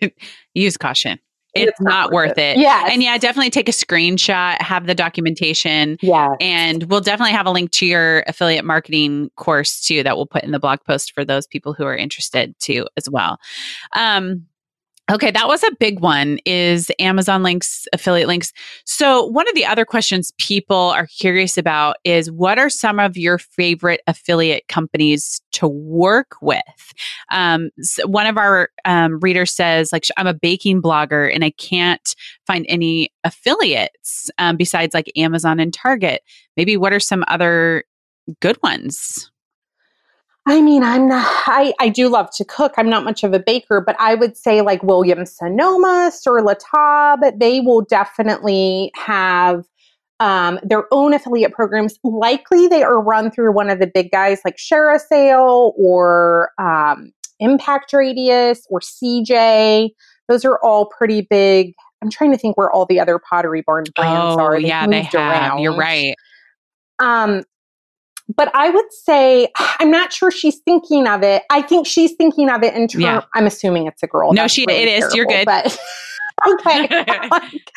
[laughs] use caution it's, it's not, not, worth it. it. Yeah. And yeah, definitely take a screenshot, have the documentation. Yeah. And we'll definitely have a link to your affiliate marketing course too that we'll put in the blog post for those people who are interested too as well. Um, Okay, that was a big one is Amazon links, affiliate links. So, one of the other questions people are curious about is what are some of your favorite affiliate companies to work with? Um, so one of our um, readers says, like, I'm a baking blogger and I can't find any affiliates um, besides like Amazon and Target. Maybe what are some other good ones? I mean, I'm not, I, I do love to cook. I'm not much of a baker, but I would say like Williams Sonoma, Sur La Table, they will definitely have um, their own affiliate programs. Likely they are run through one of the big guys like ShareASale or um, Impact Radius or CJ. Those are all pretty big. I'm trying to think where all the other Pottery Barn brands oh, are. They yeah, they have. Around. You're right. Um, but I would say I'm not sure she's thinking of it. I think she's thinking of it in terms. Yeah. I'm assuming it's a girl. No, she really it is. You're good. But [laughs] okay, [laughs] [laughs]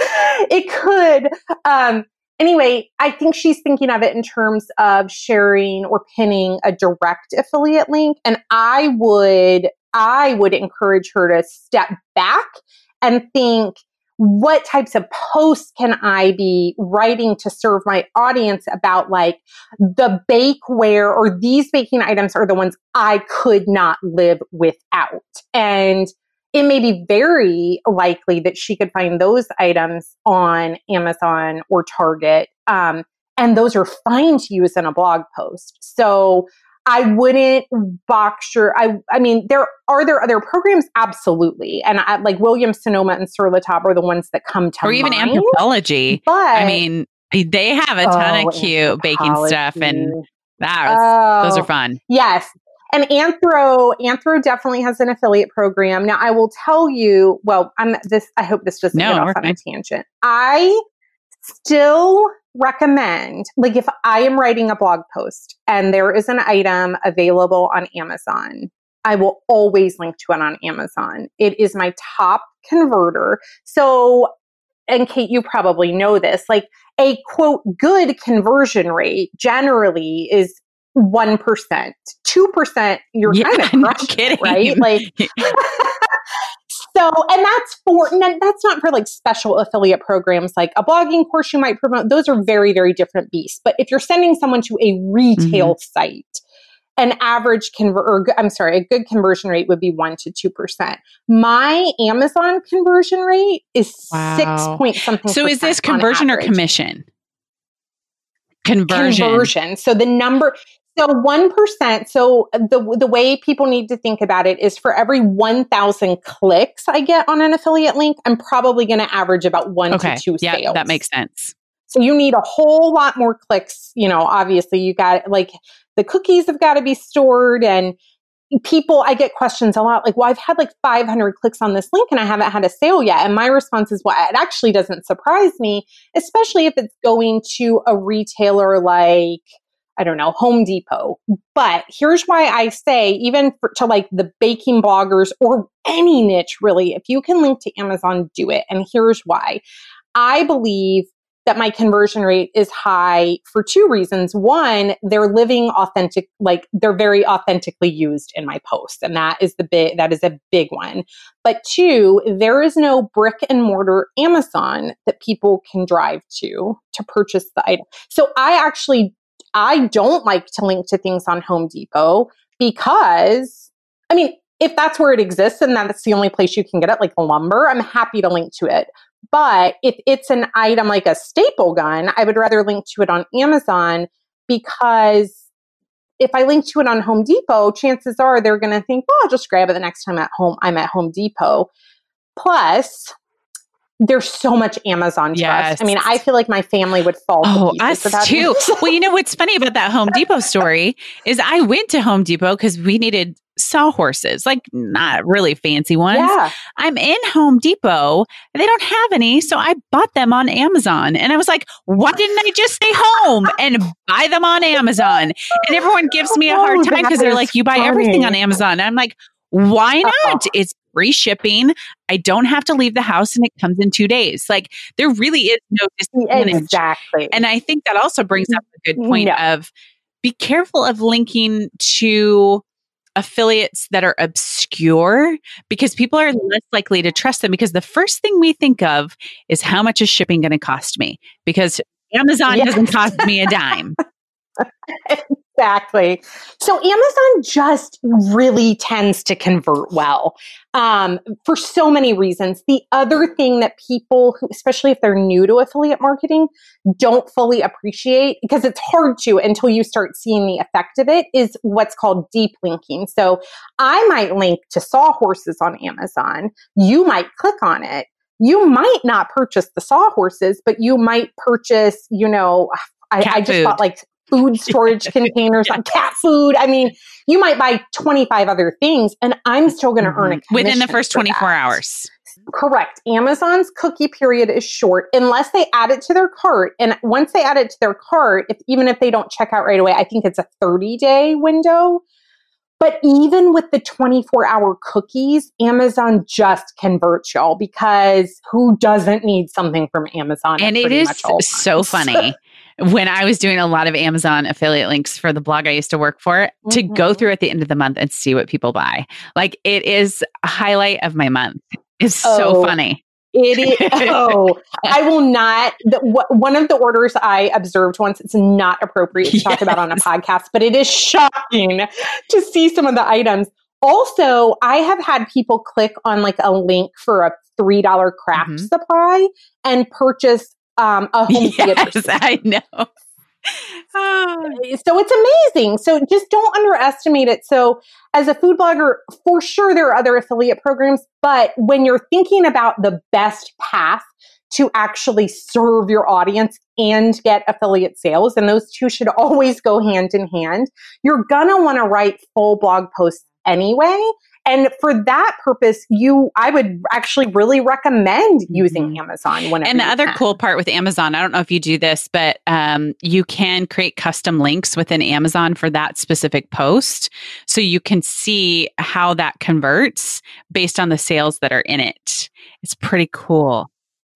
it could. Um, anyway, I think she's thinking of it in terms of sharing or pinning a direct affiliate link, and I would I would encourage her to step back and think what types of posts can I be writing to serve my audience about like the bakeware or these baking items are the ones I could not live without. And it may be very likely that she could find those items on Amazon or Target. Um, and those are fine to use in a blog post. So I wouldn't box your. I I mean, there are there other programs, absolutely, and I, like Williams Sonoma and Sur La Table are the ones that come to or even mind. Anthropologie. But I mean, they have a ton oh, of cute baking stuff, and that was, oh, those are fun. Yes, and Anthro Anthro definitely has an affiliate program. Now, I will tell you. Well, I'm this. I hope this doesn't no, get off on a tangent. I still recommend, like if I am writing a blog post and there is an item available on Amazon, I will always link to it on Amazon. It is my top converter. So, and Kate, you probably know this, like a quote, good conversion rate generally is 1%. 2%, you're yeah, kind [laughs] of crushing, right? Like, [laughs] [laughs] So, and that's for, and that's not for like special affiliate programs like a blogging course you might promote. Those are very, very different beasts. But if you're sending someone to a retail mm-hmm. site, an average convert, or I'm sorry, a good conversion rate would be one to two percent. My Amazon conversion rate is wow. six point something. So is this conversion or commission? conversion. conversion. So the number, so 1%. So the, the way people need to think about it is for every 1,000 clicks I get on an affiliate link, I'm probably going to average about one Okay. to two Yeah, sales. that makes sense. So you need a whole lot more clicks. You know, obviously you got like the cookies have got to be stored and people, I get questions a lot like, well, I've had like 500 clicks on this link and I haven't had a sale yet. And my response is, well, it actually doesn't surprise me, especially if it's going to a retailer like, I don't know, Home Depot. But here's why I say, even for, to like the baking bloggers or any niche really, if you can link to Amazon, do it. And here's why. I believe that my conversion rate is high for two reasons. One, they're living authentic, like they're very authentically used in my posts. And that is the big, that is a big one. But two, there is no brick and mortar Amazon that people can drive to to purchase the item. So I actually, I don't like to link to things on Home Depot because, I mean, if that's where it exists and that's the only place you can get it, like lumber, I'm happy to link to it. But if it's an item like a staple gun, I would rather link to it on Amazon because if I link to it on Home Depot, chances are they're going to think, well, I'll just grab it the next time at home. I'm at Home Depot. Plus, there's so much Amazon trust. Yes. I mean, I feel like my family would fall. Oh, us too. [laughs] Well, you know what's funny about that Home Depot story is I went to Home Depot because we needed sawhorses, like not really fancy ones. Yeah. I'm in Home Depot. and They don't have any, so I bought them on Amazon. And I was like, why didn't I just stay home and buy them on Amazon? And everyone gives me a hard Oh, time because they're like, you buy everything on. Amazon. And I'm like, why not? It's free shipping. I don't have to leave the house and it comes in two days. Like there really is no disadvantage. Exactly. And I think that also brings up a good mm-hmm. point Yeah. of be careful of linking to affiliates that are obscure because people are less likely to trust them because the first thing we think of is how much is shipping going to cost me because Amazon Yes. doesn't cost me a [laughs] dime. [laughs] Exactly. So Amazon just really tends to convert well um, for so many reasons. The other thing that people, who, especially if they're new to affiliate marketing, don't fully appreciate because it's hard to until you start seeing the effect of it is what's called deep linking. So I might link to sawhorses on Amazon. You might click on it. You might not purchase the sawhorses, but you might purchase, you know, I, I just food. bought like food [laughs] storage containers on cat food. I mean, you might buy 25 other things and I'm still going to earn a Mhm. within the first 24 that. hours. Correct. Amazon's cookie period is short unless they add it to their cart. And once they add it to their cart, if even if they don't check out right away, I think it's a 30 day window. But even with the 24 hour cookies, Amazon just converts y'all because who doesn't need something from Amazon? And it all so funny. [laughs] when I was doing a lot of Amazon affiliate links for the blog I used to work for, to go Mhm. through at the end of the month and see what people buy. Like it is a highlight of my month. It's so Oh. funny. It is. Oh, [laughs] I will not. The, one of the orders I observed once. It's not appropriate to talk about on a podcast, but it is shocking to see some of the items. Also, I have had people click on like a link for a three dollar craft Mhm. supply and purchase um, a [laughs] home theater. Yes, I know. Oh, [sighs] So it's amazing. So just don't underestimate it. So as a food blogger, for sure there are other affiliate programs, but when you're thinking about the best path to actually serve your audience and get affiliate sales, and those two should always go hand in hand, you're gonna want to write full blog posts anyway. And for that purpose, you I would actually really recommend using Mhm. Amazon whenever. And the other can. cool part with Amazon, I don't know if you do this, but um, you can create custom links within Amazon for that specific post. So you can see how that converts based on the sales that are in it. It's pretty cool.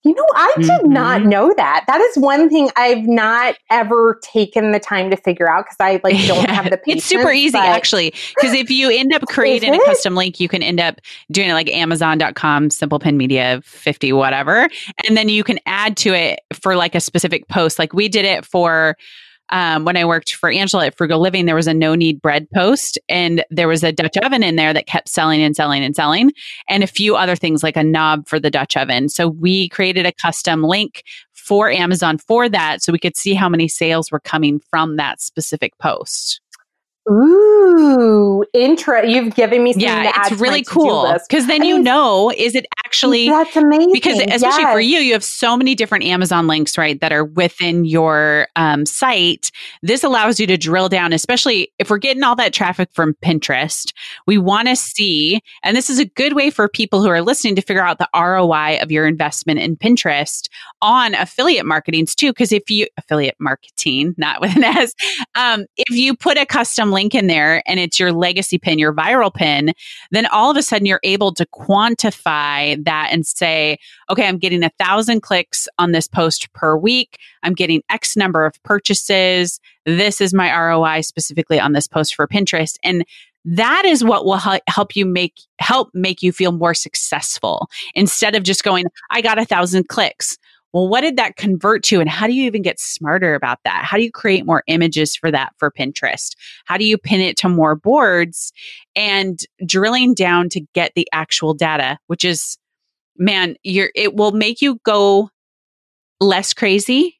You know, I did not Mhm. know that. That is one thing I've not ever taken the time to figure out because I like don't Yeah, have the patience. [laughs] It's super easy but- actually. Because if you end up [laughs] creating a custom link, you can end up doing it like Amazon.com, Simple Pin Media 50, whatever. And then you can add to it for like a specific post. Like we did it for um, when I worked for Angela at Frugal Living, there was a no knead bread post and there was a Dutch oven in there that kept selling and selling and selling and a few other things like a knob for the Dutch oven. So we created a custom link for Amazon for that so we could see how many sales were coming from that specific post. Ooh, intro! You've given me something yeah, it's really to my to-do cool because then I you mean, know is it actually [laughs] that's amazing because especially for you you have so many different amazon links right that are within your um, site this allows you to drill down especially if we're getting all that traffic from pinterest we want to see and this is a good way for people who are listening to figure out the roi of your investment in pinterest on affiliate marketings too because if you affiliate marketing not with an s um, if you put a custom link in there and it's your legacy pin your viral pin then all of a sudden you're able to quantify that and say, okay, I'm getting a thousand clicks on this post per week. I'm getting X number of purchases. This is my ROI specifically on this post for Pinterest. And that is what will help you make help make you feel more successful instead of just going i got a thousand clicks well what did that convert to and how do you even get smarter about that? How do you create more images for that for pinterest? How do you pin it to more boards and drilling down to get the actual data which is man you're it will make you go less crazy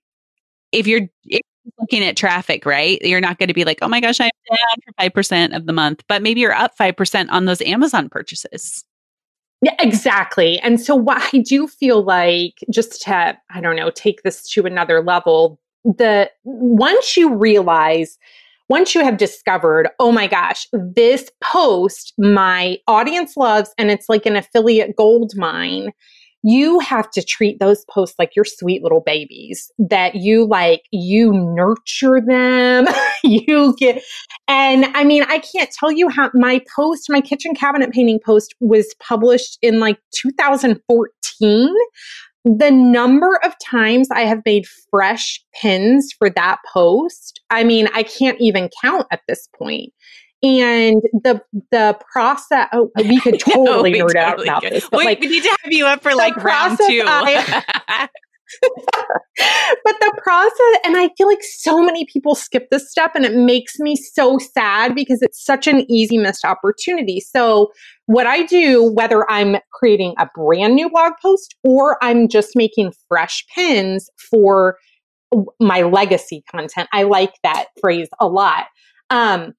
if you're if you're looking at traffic right? You're not going to be like oh my gosh i'm down for 5% of the month but maybe you're up 5% on those amazon purchases Yeah, exactly. And so what I do feel like just to, I don't know, take this to another level, the once you realize, once you have discovered, oh my gosh, this post my audience loves and it's like an affiliate gold mine, you have to treat those posts like your sweet little babies that you like, you nurture them, [laughs] you get and I mean, I can't tell you how my post, my kitchen cabinet painting post was published in like 2014. The number of times I have made fresh pins for that post, I mean, I can't even count at this point. And the the process, oh, we could [laughs] totally we nerd out about could. this, but we, like we need to have you up for like round two I- [laughs] but the process, and I feel like so many people skip this step, and it makes me so sad because it's such an easy missed opportunity. So, what I do, whether I'm creating a brand new blog post or I'm just making fresh pins for my legacy content, I like that phrase a lot. Um,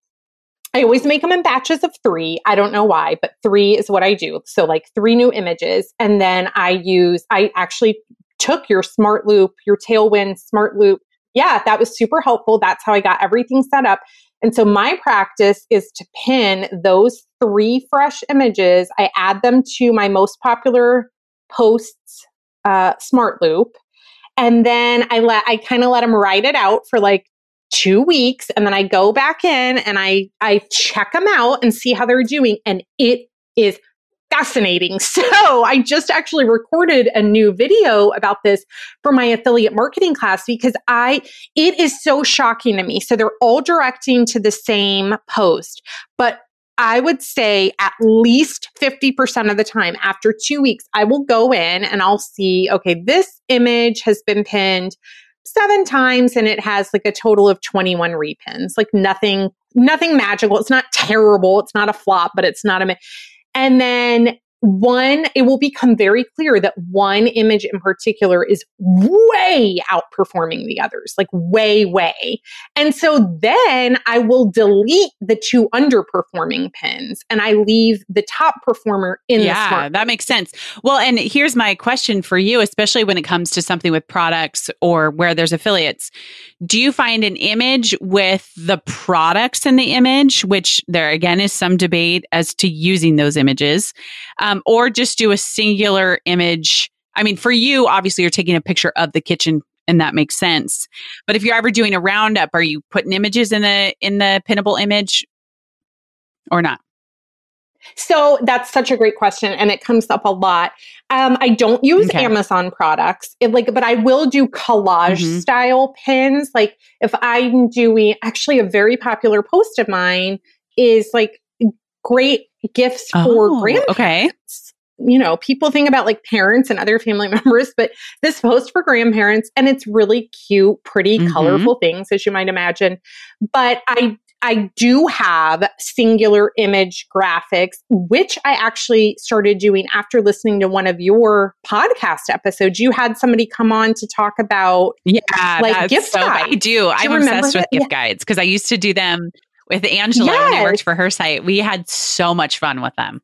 I always make them in batches of three. I don't know why, but three is what I do. So, like three new images. And then I use, I actually took your smart loop, your tailwind smart loop. Yeah, that was super helpful. That's how I got everything set up. And so my practice is to pin those three fresh images. I add them to my most popular posts uh, smart loop. And then I let, I kind of let them write it out for like two weeks. And then I go back in and I, I check them out and see how they're doing. And it is fascinating. [laughs] So I just actually recorded a new video about this for my affiliate marketing class because I, it is so shocking to me. So they're all directing to the same post, but I would say at least 50% of the time after two weeks, I will go in and I'll see, okay, this image has been pinned seven times and it has like a total of 21 repins, like nothing, nothing magical. It's not terrible. It's not a flop, but it's not a, and then one, it will become very clear that one image in particular is way outperforming the others, like way, way. And so then I will delete the two underperforming pins and I leave the top performer in the yeah, that makes sense. Well, and here's my question for you, especially when it comes to something with products or where there's affiliates. Do you find an image with the products in the image, which there again is some debate as to using those images, um, or just do a singular image? I mean, for you, obviously, you're taking a picture of the kitchen. And that makes sense. But if you're ever doing a roundup, are you putting images in the in the pinnable image or not? So that's such a great question, and it comes up a lot. Um, I don't use Okay. Amazon products, it, like, but I will do collage Mhm. style pins. Like, if I'm doing actually a very popular post of mine is like great gifts for Oh, grandparents. okay. You know, people think about like parents and other family [laughs] members, but this post for grandparents, and it's really cute, pretty, Mhm. colorful things, as you might imagine. But I I do have singular image graphics, which I actually started doing after listening to one of your podcast episodes. You had somebody come on to talk about yeah, like gift so, guides. I do. do I'm obsessed with that? gift yeah. guides because I used to do them with Angela yes. when I worked for her site. We had so much fun with them.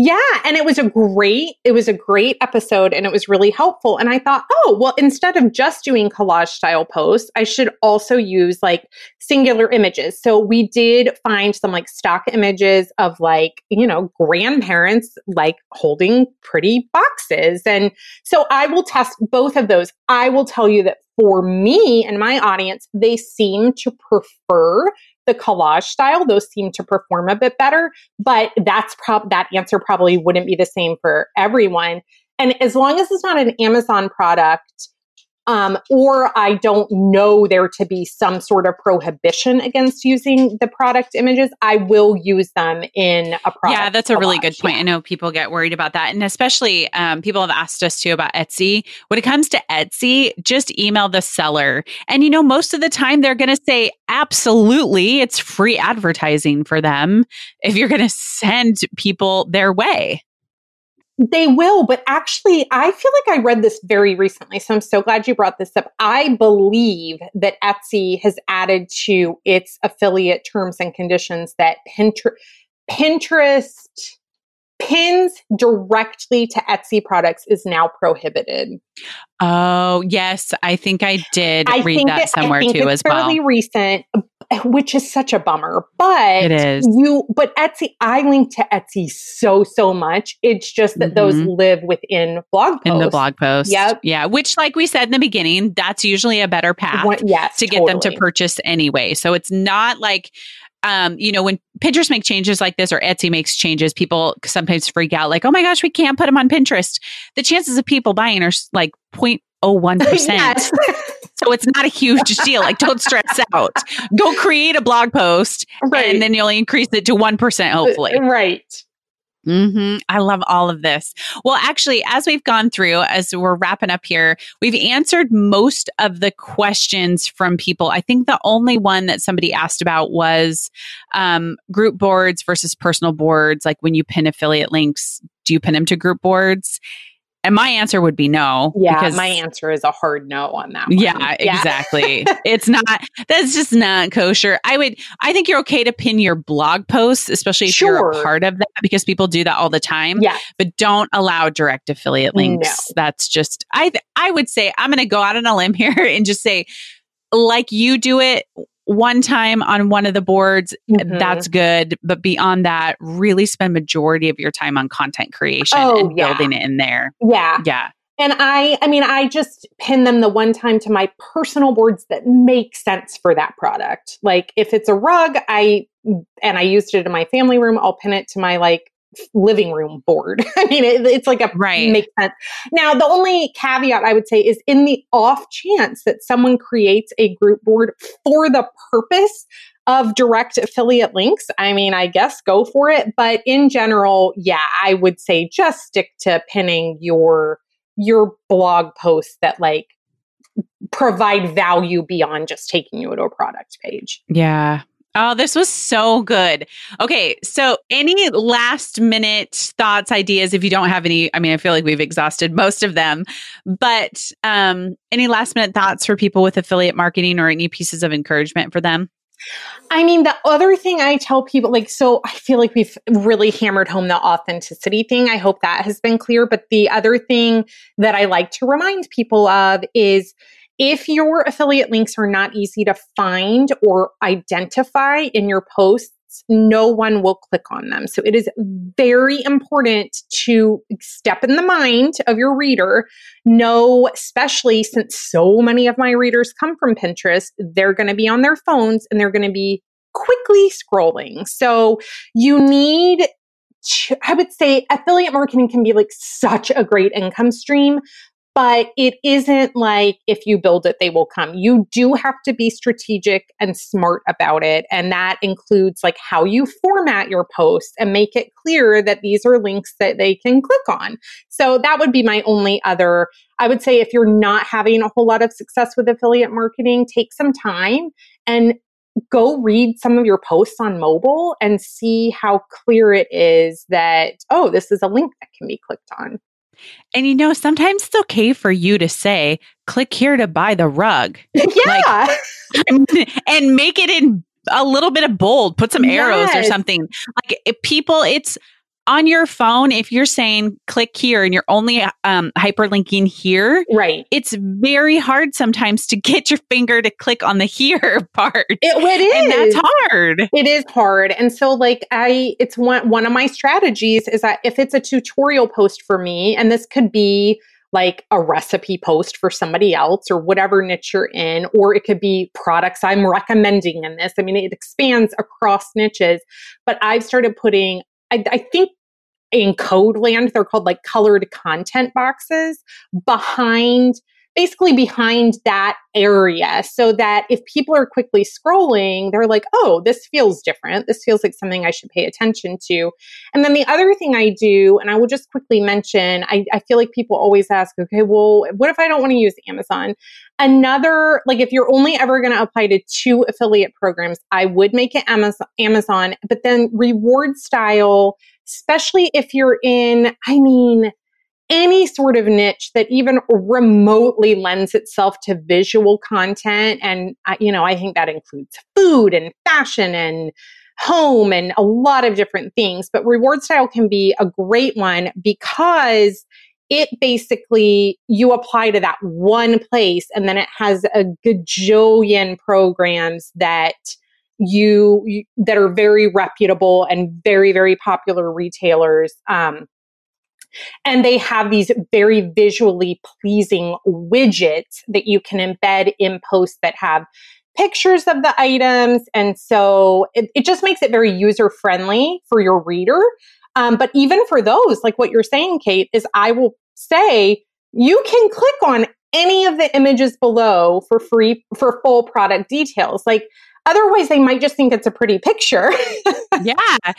Yeah, and it was a great it was a great episode and it was really helpful and I thought, "Oh, well instead of just doing collage style posts, I should also use like singular images." So we did find some like stock images of like, you know, grandparents like holding pretty boxes. And so I will test both of those. I will tell you that for me and my audience, they seem to prefer the collage style, those seem to perform a bit better. But that's prob that answer probably wouldn't be the same for everyone. And as long as it's not an Amazon product, um, or I don't know there to be some sort of prohibition against using the product images, I will use them in a product. Yeah, that's a really good point. Yeah. I know people get worried about that. And especially um, people have asked us too about Etsy. When it comes to Etsy, just email the seller. And you know, most of the time they're going to say, absolutely, it's free advertising for them if you're going [laughs] to send people their way. They will, but actually, I feel like I read this very recently. So I'm so glad you brought this up. I believe that Etsy has added to its affiliate terms and conditions that Pinterest, Pinterest pins directly to Etsy products is now prohibited. Oh, yes. I think I did I read that, somewhere too as well. Fairly recent, [laughs] which is such a bummer. But it is. You but Etsy, I link to Etsy so, so much. It's just that mm-hmm. those live within blog posts. In the blog post. Yep. Yeah. Which, like we said in the beginning, that's usually a better path yes, to get totally. them to purchase anyway. So it's not like um, you know, when Pinterest make changes like this or Etsy makes changes, people sometimes freak out like, oh my gosh, we can't put them on Pinterest. The chances of people buying are like 0.01%. [laughs] so it's not a huge deal. Like, don't stress out. Go create a blog post right. and then you'll increase it to 1%, hopefully. Right. Mm-hmm. I love all of this. Well, actually, as we've gone through, as we're wrapping up here, we've answered most of the questions from people. I think the only one that somebody asked about was um, group boards versus personal boards. Like when you pin affiliate links, do you pin them to group boards? And my answer would be no. Yeah, because, my answer is a hard no on that. One. Yeah, yeah. exactly. [laughs] it's not. That's just not kosher. I would. I think you're okay to pin your blog posts, especially if sure. you're a part of that, because people do that all the time. Yeah. But don't allow direct affiliate links. No. That's just. I. I would say I'm going to go out on a limb [laughs] here and just say, like you do it one time on one of the boards mm-hmm. that's good. But beyond that really spend majority of your time on content creation oh, and yeah. building it in there. Yeah. Yeah. And i i mean i just pin them the one time to my personal boards that make sense for that product. Like if it's a rug i and i used it in my family room i'll pin it to my like living room board. [laughs] I mean, it, it's like a right. makes sense. Now, the only caveat I would say is in the off chance that someone creates a group board for the purpose of direct affiliate links, I mean, I guess go for it. But in general, yeah, I would say just stick to pinning your your blog posts that like provide value beyond just taking you to a product page. Yeah. Oh, this was so good. Okay. So, any last minute thoughts, ideas? If you don't have any, I mean, I feel like we've exhausted most of them, but um, any last minute thoughts for people with affiliate marketing or any pieces of encouragement for them? I mean, the other thing I tell people, like, so I feel like we've really hammered home the authenticity thing. I hope that has been clear. But the other thing that I like to remind people of is, if your affiliate links are not easy to find or identify in your posts, no one will click on them. So it is very important to step in the mind of your reader. Know, especially since so many of my readers come from Pinterest, they're going to be on their phones and they're going to be quickly scrolling. So you need I would say affiliate marketing can be like such a great income stream, but it isn't like if you build it, they will come. You do have to be strategic and smart about it. And that includes like how you format your posts and make it clear that these are links that they can click on. So that would be my only other. I would say if you're not having a whole lot of success with affiliate marketing, take some time and go read some of your posts on mobile and see how clear it is that, oh, this is a link that can be clicked on. And you know, sometimes it's okay for you to say, click here to buy the rug. Yeah. Like, [laughs] and make it in a little bit of bold, put some arrows yes. or something. Like people, it's on your phone, if you're saying click here and you're only um, hyperlinking here, right? It's very hard sometimes to get your finger to click on the here [laughs] part. It, it is, and that's hard. It is hard, and so like I, it's one one of my strategies is that if it's a tutorial post for me, and this could be like a recipe post for somebody else or whatever niche you're in, or it could be products I'm recommending in this. I mean, it expands across niches, but I've started putting, I, I think in code land, they're called like colored content boxes behind basically behind that area so that if people are quickly scrolling, they're like, oh, this feels different. This feels like something I should pay attention to. And then the other thing I do, and I will just quickly mention, I, I feel like people always ask, okay, well, what if I don't want to use Amazon? Another, like if you're only ever going to apply to two affiliate programs, I would make it Amazon, Amazon, but then rewardStyle, especially if you're in, I mean, any sort of niche that even remotely lends itself to visual content. And, you know, I think that includes food and fashion and home and a lot of different things. But rewardStyle can be a great one because it basically you apply to that one place and then it has a gajillion programs that you, you that are very reputable and very very popular retailers um, and they have these very visually pleasing widgets that you can embed in posts that have pictures of the items. And so it, it just makes it very user friendly for your reader. Um, but even for those, like what you're saying, Kate, is I will say you can click on any of the images below for free for full product details. Like Otherwise, they might just think it's a pretty picture. [laughs] yeah,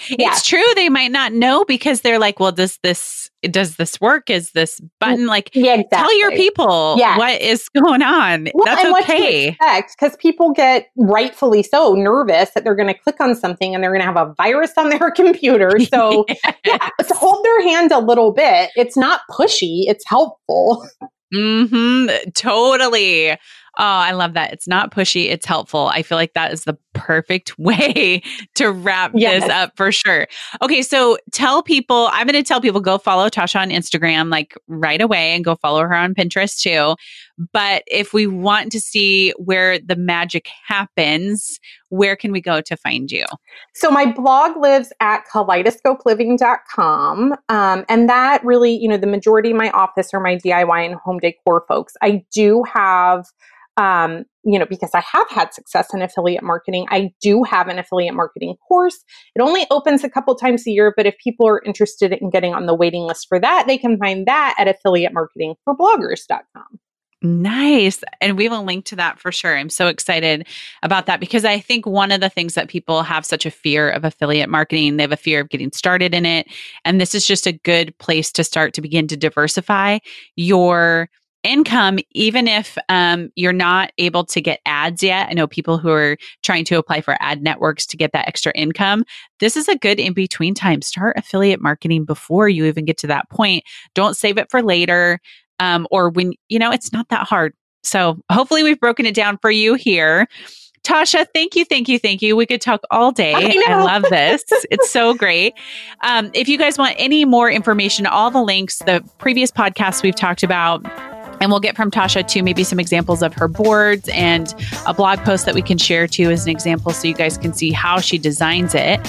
it's true. They might not know because they're like, well, does this does this work? Is this button like? Yeah, exactly. Tell your people yes. what is going on. Well, That's okay. Because people get rightfully so nervous that they're going to click on something and they're going to have a virus on their [laughs] computer. [laughs] So yes. yeah, to hold their hand a little bit. It's not pushy. It's helpful. Hmm. Totally. Oh, I love that. It's not pushy, it's helpful. I feel like that is the perfect [laughs] way to wrap yes. this up for sure. Okay, so tell people, I'm going to tell people go follow Tasha on Instagram like right away and go follow her on Pinterest too. But if we want to see where the magic happens, where can we go to find you? So my blog lives at kaleidoscopeliving.com. Um, and that really, you know, the majority of my office are my DIY and home decor folks. I do have um, you know, because I have had success in affiliate marketing, I do have an affiliate marketing course. It only opens a couple times a year, but if people are interested in getting on the waiting list for that, they can find that at affiliatemarketingforbloggers.com. Nice. And we will link to that for sure. I'm so excited about that because I think one of the things that people have such a fear of affiliate marketing, they have a fear of getting started in it. And this is just a good place to start to begin to diversify your income, even if um, you're not able to get ads yet. I know people who are trying to apply for ad networks to get that extra income. This is a good in between time. Start affiliate marketing before you even get to that point. Don't save it for later um, or when, you know, it's not that hard. So hopefully we've broken it down for you here. Tasha, thank you, thank you, thank you. We could talk all day. I, I love this. it's so great. Um, if you guys want any more information, all the links, the previous podcasts we've talked about, and we'll get from Tasha to maybe some examples of her boards and a blog post that we can share too as an example so you guys can see how she designs it.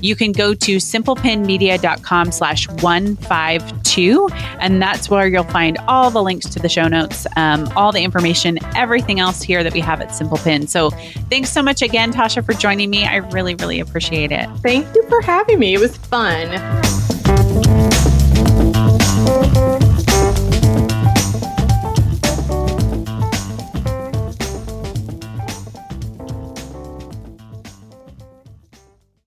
You can go to simplepinmedia.com slash 152, and that's where you'll find all the links to the show notes, um, all the information, everything else here that we have at Simple Pin. So thanks so much again, Tasha, for joining me. I really, really appreciate it. Thank you for having me. It was fun.